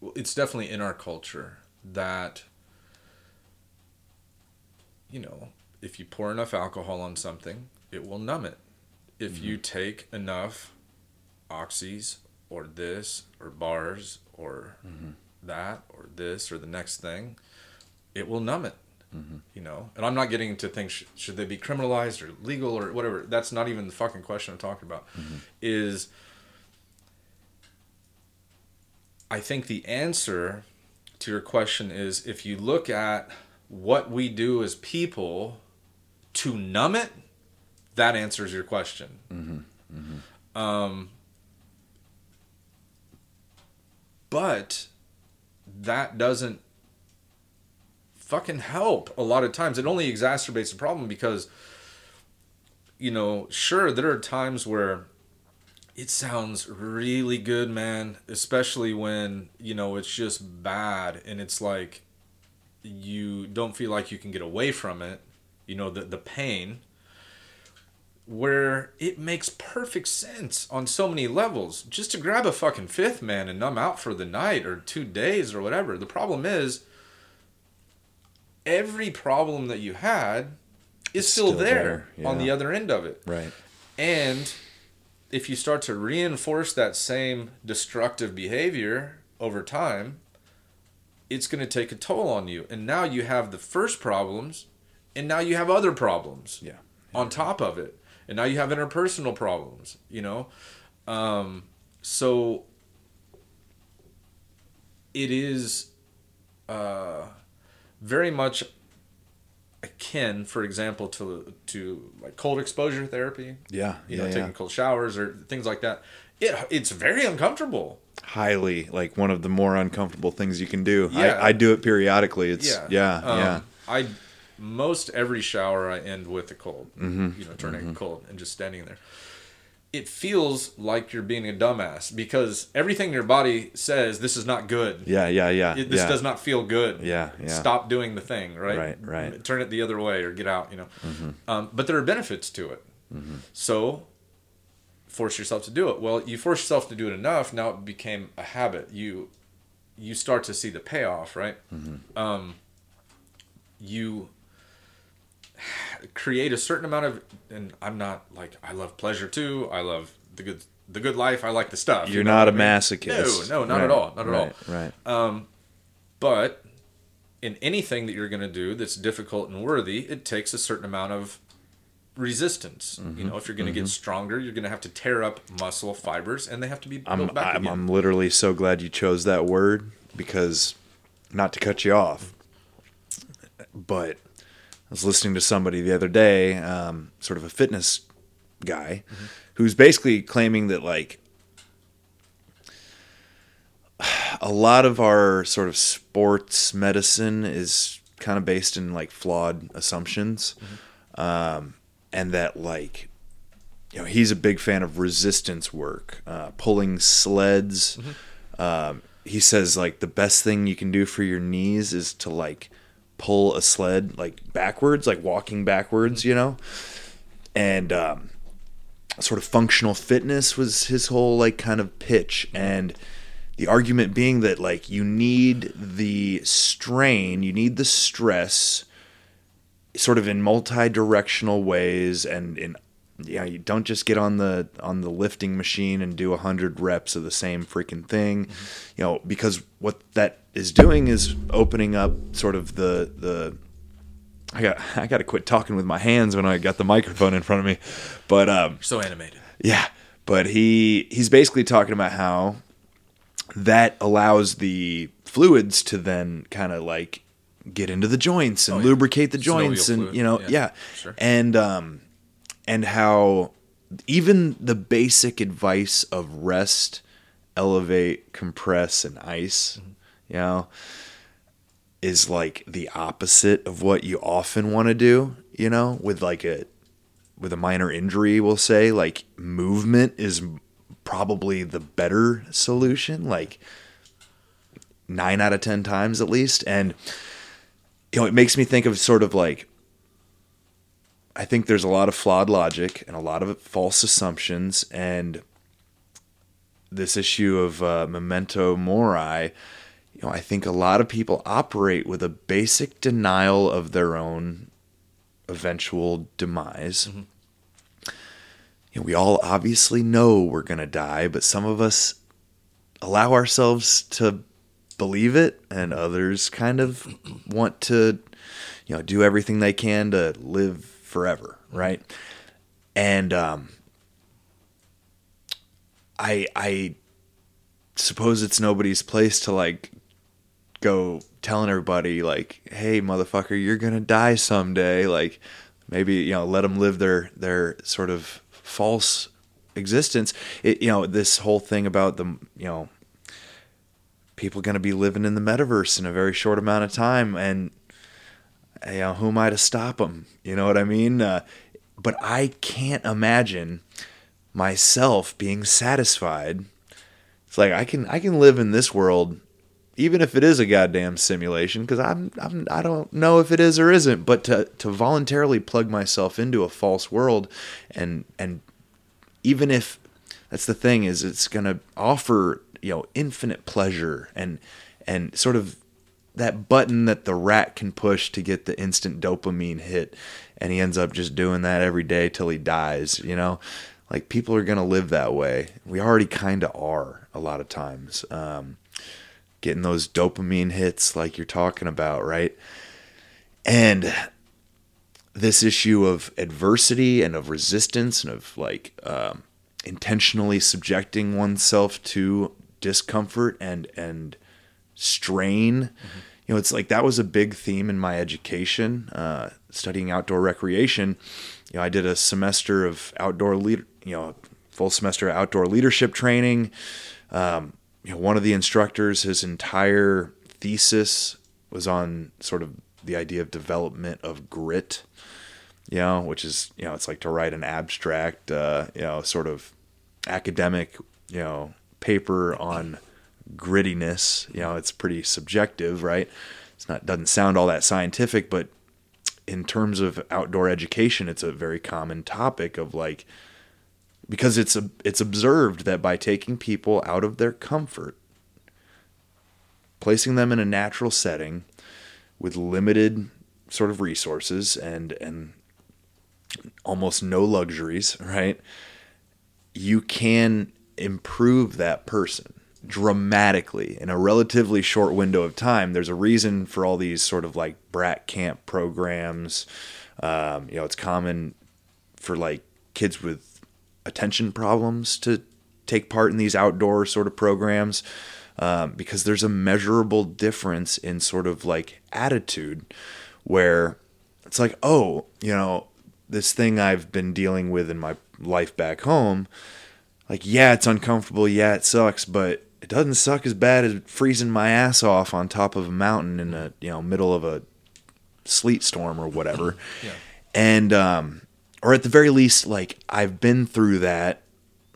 [SPEAKER 3] well, it's definitely in our culture that you know if you pour enough alcohol on something it will numb it. If you take enough oxys or this or bars or mm-hmm. that or this or the next thing it will numb it mm-hmm. you know? And i'm not getting into things sh- should they be criminalized or legal or whatever that's not even the fucking question i'm talking about mm-hmm. is i think the answer to your question is if you look at what we do as people to numb it that answers your question. Um but that doesn't fucking help a lot of times. It only exacerbates the problem because you know sure there are times where it sounds really good man especially when you know it's just bad and it's like you don't feel like you can get away from it you know the the pain where it makes perfect sense on so many levels just to grab a fucking fifth man and numb out for the night or two days or whatever the problem is every problem that you had is still,
[SPEAKER 4] still
[SPEAKER 3] there,
[SPEAKER 4] there,
[SPEAKER 3] on the other end of it
[SPEAKER 4] Right.
[SPEAKER 3] and if you start to reinforce that same destructive behavior over time, it's going to take a toll on you. And now you have the first problems, and now you have other problems
[SPEAKER 4] Yeah.
[SPEAKER 3] on top of it. And now you have interpersonal problems, you know? Um, so it is uh, very much akin, for example, to to like cold exposure therapy
[SPEAKER 4] Yeah.
[SPEAKER 3] you
[SPEAKER 4] yeah.
[SPEAKER 3] know,
[SPEAKER 4] yeah.
[SPEAKER 3] taking cold showers or things like that. It it's very uncomfortable.
[SPEAKER 4] Highly like one of the more uncomfortable things you can do.
[SPEAKER 3] Yeah.
[SPEAKER 4] I, I do it periodically. It's
[SPEAKER 3] Yeah,
[SPEAKER 4] yeah. Yeah.
[SPEAKER 3] Um, I most every shower I end with a cold.
[SPEAKER 4] Mm-hmm.
[SPEAKER 3] You know, turning cold and just standing there. It feels like you're being a dumbass because everything your body says this is not good.
[SPEAKER 4] Yeah. Yeah. Yeah.
[SPEAKER 3] It, this
[SPEAKER 4] yeah.
[SPEAKER 3] does not feel good.
[SPEAKER 4] Yeah, yeah.
[SPEAKER 3] Stop doing the thing, right?
[SPEAKER 4] Right, right. Mm-hmm.
[SPEAKER 3] Turn it the other way or get out, you know. Um, but there are benefits to it. So force yourself to do it. Well, you force yourself to do it enough, now it became a habit. You you start to see the payoff, right?
[SPEAKER 4] Mm-hmm.
[SPEAKER 3] Um, you create a certain amount of and I'm not like I love pleasure too. I love the good the good life. I like the stuff. you
[SPEAKER 4] You're
[SPEAKER 3] know
[SPEAKER 4] not a
[SPEAKER 3] mean?
[SPEAKER 4] masochist.
[SPEAKER 3] No, no, not
[SPEAKER 4] Right,
[SPEAKER 3] at all. Not at all.
[SPEAKER 4] right, Right.
[SPEAKER 3] But in anything that you're going to do that's difficult and worthy, it takes a certain amount of resistance.
[SPEAKER 4] Mm-hmm.
[SPEAKER 3] You know, if you're going to get stronger, you're going to have to tear up muscle fibers, and they have to be
[SPEAKER 4] I'm,
[SPEAKER 3] built back
[SPEAKER 4] I'm,
[SPEAKER 3] again.
[SPEAKER 4] I'm literally so glad you chose that word because, not to cut you off, but I was listening to somebody the other day, um, sort of a fitness guy, who's basically claiming that, like, a lot of our sort of sports medicine is kind of based in like flawed assumptions. Um, and that, like, you know, he's a big fan of resistance work, uh, pulling sleds, um, he says like the best thing you can do for your knees is to like pull a sled like backwards, like walking backwards, you know, and um, sort of functional fitness was his whole like kind of pitch. And the argument being that like you need the strain you need the stress sort of in multi-directional ways and in yeah you don't just get on the on the lifting machine and do 100 reps of the same freaking thing you know because what that is doing is opening up sort of the the I got I got to quit talking with my hands when I got the microphone in front of me but um
[SPEAKER 3] So animated.
[SPEAKER 4] yeah, but he he's basically talking about how that allows the fluids to then kind of like get into the joints and
[SPEAKER 3] Oh, yeah.
[SPEAKER 4] lubricate the
[SPEAKER 3] Synovial
[SPEAKER 4] joints and
[SPEAKER 3] fluid,
[SPEAKER 4] you know
[SPEAKER 3] yeah,
[SPEAKER 4] yeah,
[SPEAKER 3] sure.
[SPEAKER 4] and um and how even the basic advice of rest, elevate, compress and ice,
[SPEAKER 3] Mm-hmm.
[SPEAKER 4] you know, is like the opposite of what you often want to do, you know, with like a with a minor injury, we'll say, like movement is probably the better solution, like nine out of 10 times at least. And, you know, it makes me think of sort of like, I think there's a lot of flawed logic and a lot of false assumptions. And this issue of uh, memento mori, you know, I think a lot of people operate with a basic denial of their own eventual demise. You know, we all obviously know we're going to die, but some of us allow ourselves to believe it, and others kind of want to, you know, do everything they can to live forever, right? And um, I I suppose it's nobody's place to like go telling everybody like, "Hey, motherfucker, you're gonna die someday." Like, maybe you know, let them live their their sort of false existence. It, you know, this whole thing about the you know people gonna be living in the metaverse in a very short amount of time, and you know, who am I to stop them? You know what I mean? Uh, but I can't imagine myself being satisfied. It's like I can I can live in this world even if it is a goddamn simulation because I'm, I'm I don't know if it is or isn't but to to voluntarily plug myself into a false world and and even if that's the thing is it's going to offer you know infinite pleasure and and sort of that button that the rat can push to get the instant dopamine hit. And he ends up just doing that every day till he dies you know? Like people are going to live that way. We already kind of are a lot of times. Um, getting those dopamine hits like you're talking about right? And this issue of adversity and of resistance and of like um, intentionally subjecting oneself to discomfort and and strain. You know it's like that was a big theme in my education uh, studying outdoor recreation. You know i did a semester of outdoor leader, you know full semester of outdoor leadership training. Um, you know one of the instructors his entire thesis was on sort of the idea of development of grit you know, which is, you know, it's like to write an abstract, uh, you know, sort of academic, you know, paper on grittiness. You know, it's pretty subjective, right? It's not doesn't sound all that scientific, but in terms of outdoor education, it's a very common topic of like because it's a, it's observed that by taking people out of their comfort, placing them in a natural setting with limited sort of resources and and almost no luxuries, right? You can improve that person dramatically in a relatively short window of time. There's a reason for all these sort of like brat camp programs. Um, you know, it's common for like kids with attention problems to take part in these outdoor sort of programs um, because there's a measurable difference in sort of like attitude where it's like, oh, you know, this thing I've been dealing with in my life back home, like, yeah, it's uncomfortable. Yeah, it sucks, but it doesn't suck as bad as freezing my ass off on top of a mountain in the, you know, middle of a sleet storm or whatever.
[SPEAKER 3] Yeah.
[SPEAKER 4] And, um, or at the very least, like, I've been through that.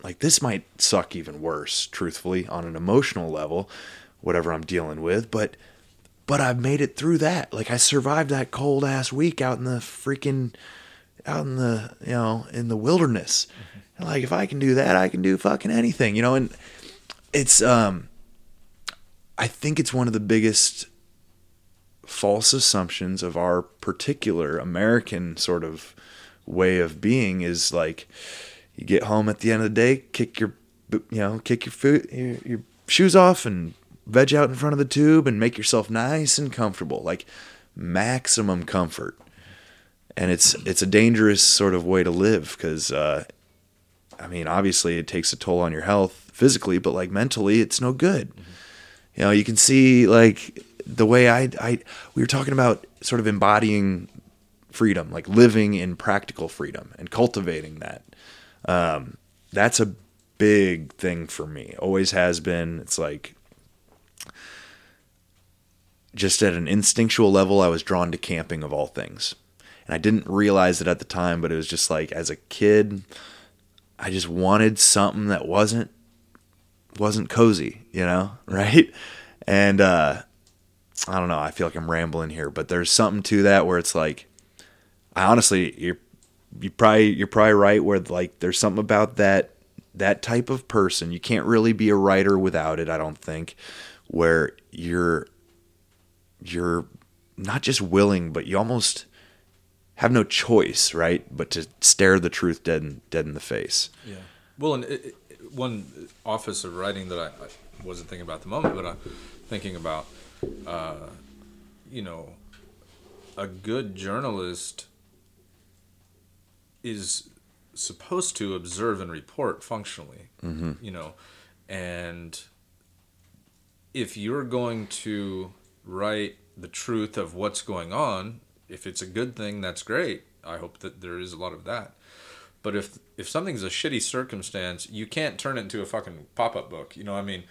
[SPEAKER 4] Like, this might suck even worse, truthfully, on an emotional level. whatever I'm dealing with, but but I've made it through that. Like I survived that cold ass week out in the freaking out in the you know in the wilderness. And like if I can do that, I can do fucking anything, you know. And it's um, I think it's one of the biggest false assumptions of our particular American sort of way of being is like you get home at the end of the day, kick your you know kick your foot your, your shoes off and veg out in front of the tube and make yourself nice and comfortable, like maximum comfort. And it's it's a dangerous sort of way to live because uh, I mean obviously it takes a toll on your health physically, but like mentally it's no good. You know, you can see like the way I I we were talking about sort of embodying freedom, like living in practical freedom and cultivating that. Um, that's a big thing for me. Always has been. It's like just at an instinctual level, I was drawn to camping of all things. And I didn't realize it at the time, but it was just like as a kid, I just wanted something that wasn't wasn't cozy, you know, right? And uh I don't know, I feel like I'm rambling here, but there's something to that where it's like I honestly you're you probably you're probably right where like there's something about that that type of person. You can't really be a writer without it, I don't think, where you're you're not just willing, but you almost have no choice, right? But to stare the truth dead in, dead in the face.
[SPEAKER 3] Yeah. Well, and it, one office of writing that I, I wasn't thinking about at the moment, but I'm thinking about, uh, you know, a good journalist is supposed to observe and report functionally, you know, and if you're going to write the truth of what's going on, if it's a good thing, that's great. I hope that there is a lot of that. But if if something's a shitty circumstance, you can't turn it into a fucking pop up book. You know, what I mean,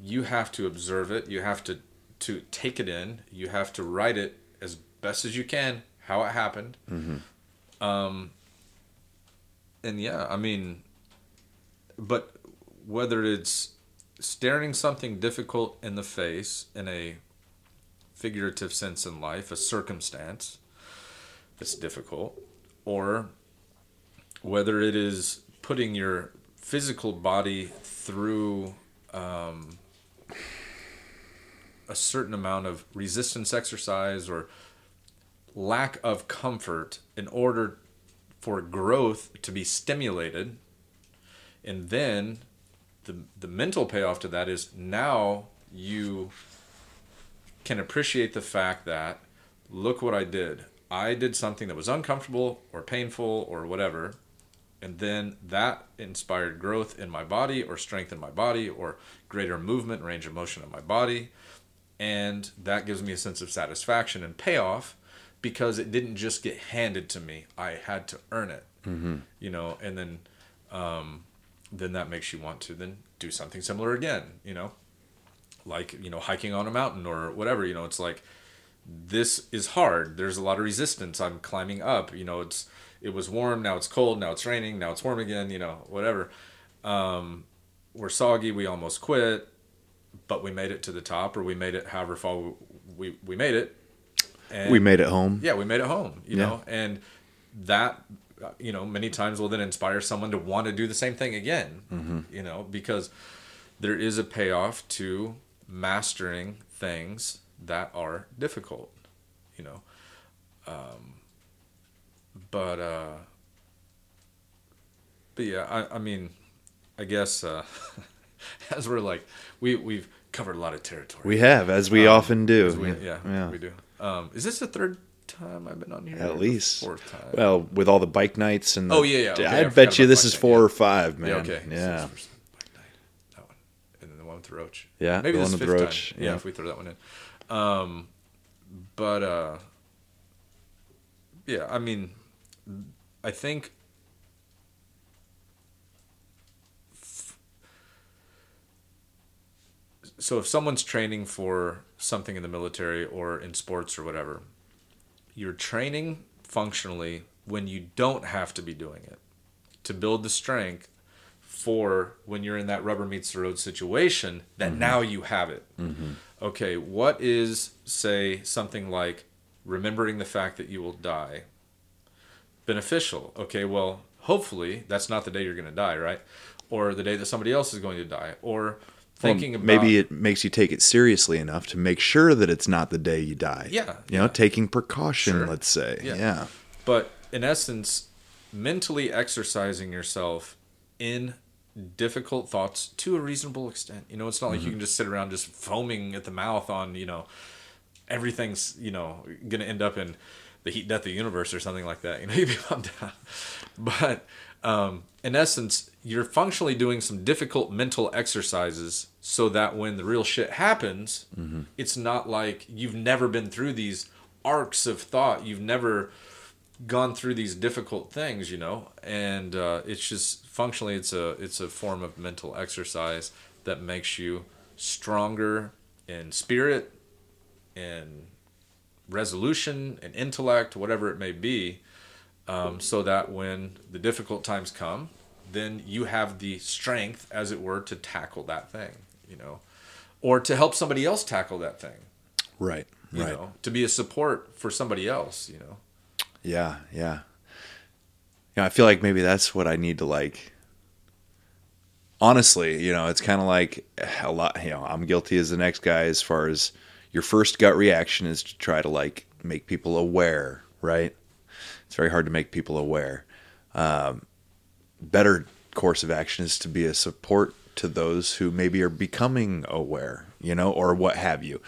[SPEAKER 3] you have to observe it. You have to to take it in. You have to write it as best as you can, how it happened. Um, and yeah, I mean, but whether it's staring something difficult in the face in a figurative sense in life, a circumstance that's difficult, or whether it is putting your physical body through um, a certain amount of resistance exercise or lack of comfort in order for growth to be stimulated and then the the mental payoff to that is now you can appreciate the fact that look what I did. I did something that was uncomfortable or painful or whatever, and then that inspired growth in my body or strength in my body or greater movement range of motion in my body. And that gives me a sense of satisfaction and payoff because it didn't just get handed to me. I had to earn it. You know, and then um, then that makes you want to then do something similar again, you know? Like, you know, hiking on a mountain or whatever, you know, it's like this is hard. There's a lot of resistance. I'm climbing up, you know, it's it was warm, now it's cold, now it's raining, now it's warm again, you know, whatever. Um, we're soggy, we almost quit, but we made it to the top or we made it however far we we made it. And
[SPEAKER 4] We made it home.
[SPEAKER 3] yeah, we made it home, you
[SPEAKER 4] Yeah.
[SPEAKER 3] know, and that, you know, many times will then inspire someone to want to do the same thing again,
[SPEAKER 4] Mm-hmm.
[SPEAKER 3] you know, because there is a payoff to mastering things that are difficult, you know. Um, but, uh, but yeah, I, I mean, I guess, uh, as we're like, we, we've covered a lot of territory.
[SPEAKER 4] We have, as we
[SPEAKER 3] Um,
[SPEAKER 4] often do.
[SPEAKER 3] we- yeah, we do. Um, is this the third time I've been on here?
[SPEAKER 4] At least.
[SPEAKER 3] fourth time.
[SPEAKER 4] Well, with all the bike nights and the,
[SPEAKER 3] Oh, yeah, yeah, okay, I
[SPEAKER 4] I bet you this is four
[SPEAKER 3] yeah.
[SPEAKER 4] or five, man.
[SPEAKER 3] yeah, okay.
[SPEAKER 4] Yeah.
[SPEAKER 3] this first Black Knight, that one, and then the one with the roach.
[SPEAKER 4] Yeah,
[SPEAKER 3] maybe
[SPEAKER 4] the
[SPEAKER 3] this
[SPEAKER 4] one with the roach,
[SPEAKER 3] Time. Yeah.
[SPEAKER 4] yeah.
[SPEAKER 3] if we throw that one in. Um, but uh, yeah, I mean, I think. So if someone's training for something in the military or in sports or whatever, you're training functionally when you don't have to be doing it to build the strength for when you're in that rubber meets the road situation that mm-hmm. now you have it. Mm-hmm. Okay, what is, say, something like remembering the fact that you will die beneficial? Okay, well, hopefully that's not the day you're going to die, right? Or the day that somebody else is going to die. Or thinking about
[SPEAKER 4] maybe it makes you take it seriously enough to make sure that it's not the day you die.
[SPEAKER 3] Yeah,
[SPEAKER 4] You know, taking precaution,
[SPEAKER 3] Sure.
[SPEAKER 4] let's say.
[SPEAKER 3] Yeah.
[SPEAKER 4] Yeah.
[SPEAKER 3] But in essence, mentally exercising yourself in difficult thoughts to a reasonable extent. You know, it's not like you mm-hmm. can just sit around just foaming at the mouth on, you know, everything's, you know, going to end up in the heat death of the universe or something like that. You know, you'd be bummed out. But um, in essence, you're functionally doing some difficult mental exercises so that when the real shit happens, it's not like you've never been through these arcs of thought. You've never gone through these difficult things, you know, and uh, it's just functionally it's a it's a form of mental exercise that makes you stronger in spirit, in resolution, and intellect, whatever it may be, um, so that when the difficult times come, then you have the strength, as it were, to tackle that thing, you know, or to help somebody else tackle that thing,
[SPEAKER 4] Right.
[SPEAKER 3] you
[SPEAKER 4] right.
[SPEAKER 3] know, to be a support for somebody else, you know.
[SPEAKER 4] Yeah, yeah. Yeah, I feel like maybe that's what I need to like. Honestly, you know, it's kind of like a lot. You know, I'm guilty as the next guy as far as your first gut reaction is to try to like make people aware, right? It's very hard to make people aware. Um, better course of action is to be a support to those who maybe are becoming aware, you know, or what have you.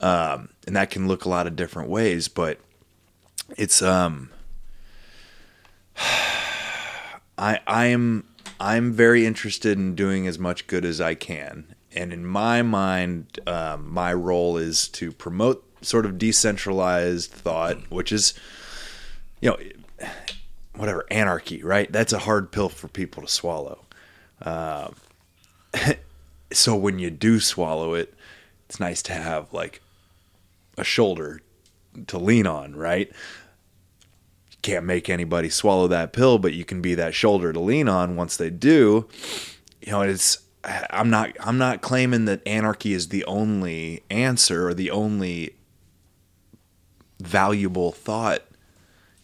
[SPEAKER 4] Um, and that can look a lot of different ways, but it's um I I'm I'm very interested in doing as much good as I can, and in my mind, um, my role is to promote sort of decentralized thought, which is, you know, whatever anarchy, right? That's a hard pill for people to swallow. Um, so when you do swallow it, it's nice to have like a shoulder to lean on, right? You can't make anybody swallow that pill, but you can be that shoulder to lean on once they do. You know, it's I'm not I'm not claiming that anarchy is the only answer or the only valuable thought.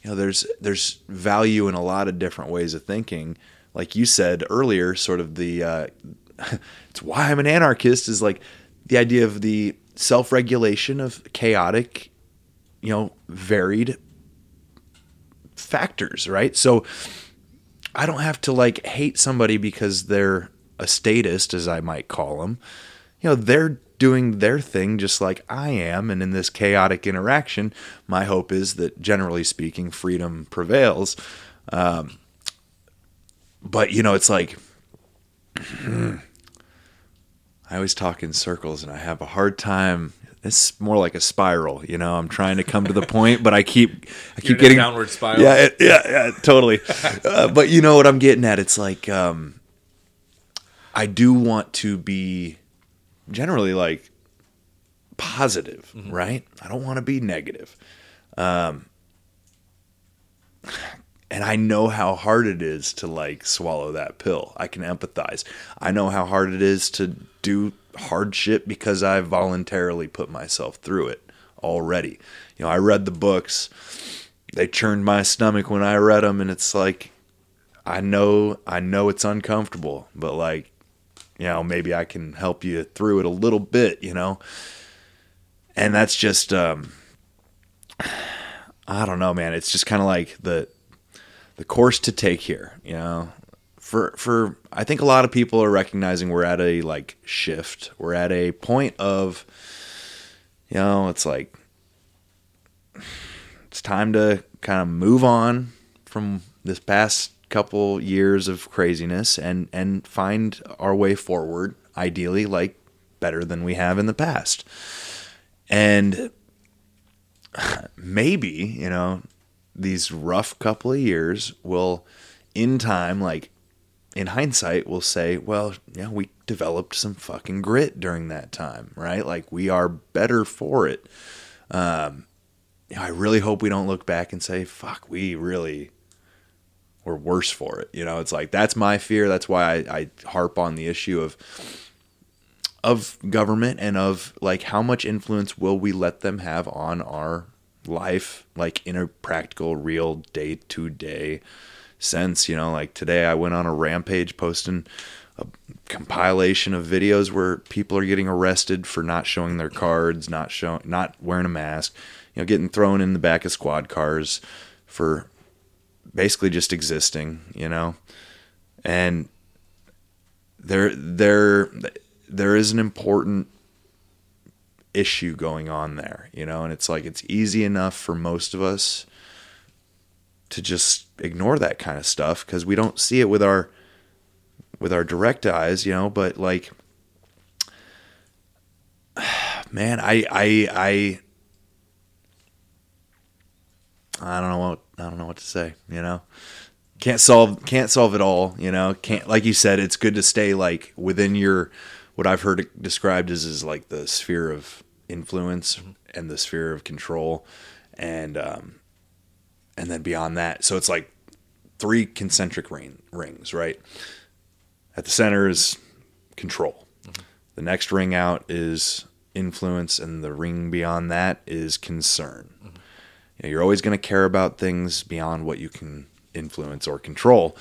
[SPEAKER 4] You know, there's there's value in a lot of different ways of thinking. Like you said earlier, sort of the uh, it's why I'm an anarchist is like the idea of the self-regulation of chaotic, you know, varied factors, right? So I don't have to like hate somebody because they're a statist, as I might call them. You know, they're doing their thing just like I am. And in this chaotic interaction, my hope is that generally speaking, freedom prevails. Um, but, you know, it's like, I always talk in circles and I have a hard time. It's more like a spiral, you know. I'm trying to come to the point, but I keep, I keep getting
[SPEAKER 3] downward spiral.
[SPEAKER 4] Yeah, it, yeah, yeah, totally. uh, but you know what I'm getting at? It's like um, I do want to be generally like positive, right? I don't want to be negative. Um, and I know how hard it is to like swallow that pill. I can empathize. I know how hard it is to do hard shit because I voluntarily put myself through it already. You know, I read the books. They churned my stomach when I read them and it's like I know I know it's uncomfortable, but like you know, maybe I can help you through it a little bit, you know. And that's just um I don't know, man. It's just kind of like the the course to take here, you know. For for I think a lot of people are recognizing we're at a like shift. We're at a point of you know, it's like it's time to kind of move on from this past couple years of craziness and and find our way forward ideally like better than we have in the past. And maybe, you know, these rough couple of years will in time like in hindsight we'll say well yeah we developed some fucking grit during that time right like we are better for it um you know, i really hope we don't look back and say fuck we really or worse for it. You know, it's like that's my fear. That's why I, I harp on the issue of of government and of like how much influence will we let them have on our life, like in a practical, real day to day sense. You know, like today I went on a rampage posting a compilation of videos where people are getting arrested for not showing their cards, not showing, not wearing a mask, you know, getting thrown in the back of squad cars for basically just existing, you know, and there, there, there is an important issue going on there, you know, and it's like it's easy enough for most of us to just ignore that kind of stuff because we don't see it with our with our direct eyes, you know, but like man, I I I I don't know what I don't know what to say, you know. Can't solve can't solve it all, you know. Can't like you said, it's good to stay like within your what I've heard described as is like the sphere of influence and the sphere of control and um and then beyond that. So it's like three concentric ring, rings, right? At the center is control. The next ring out is influence, and the ring beyond that is concern. Know, you're always going to care about things beyond what you can influence or control,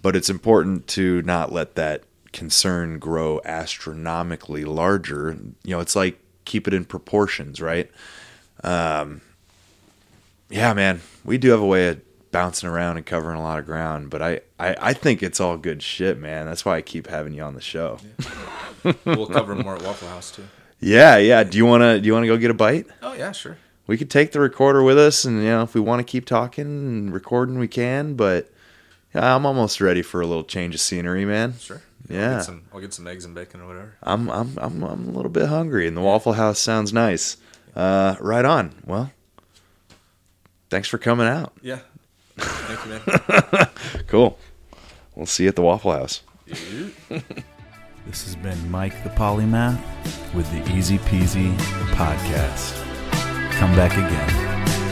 [SPEAKER 4] but it's important to not let that concern grow astronomically larger. You know, it's like keep it in proportions, right? Um, yeah, man, we do have a way of bouncing around and covering a lot of ground, but I, I, I think it's all good shit, man. That's why I keep having you on the show.
[SPEAKER 3] We'll cover more at Waffle House too.
[SPEAKER 4] Yeah, yeah. Do you wanna do you wanna go get a bite?
[SPEAKER 3] Oh yeah, sure.
[SPEAKER 4] We could take the recorder with us, and you know, if we want to keep talking and recording, we can. But yeah, I'm almost ready for a little change of scenery, man.
[SPEAKER 3] Sure.
[SPEAKER 4] Yeah.
[SPEAKER 3] I'll get some, I'll get some eggs and bacon or whatever.
[SPEAKER 4] I'm I'm I'm I'm a little bit hungry, and the Waffle House sounds nice. Uh, right on. Well, thanks for coming out.
[SPEAKER 3] Yeah. Thank you, man.
[SPEAKER 4] Cool. We'll see you at the Waffle House.
[SPEAKER 1] This has been Mike the Polymath with the Easy Peasy podcast. Come back again.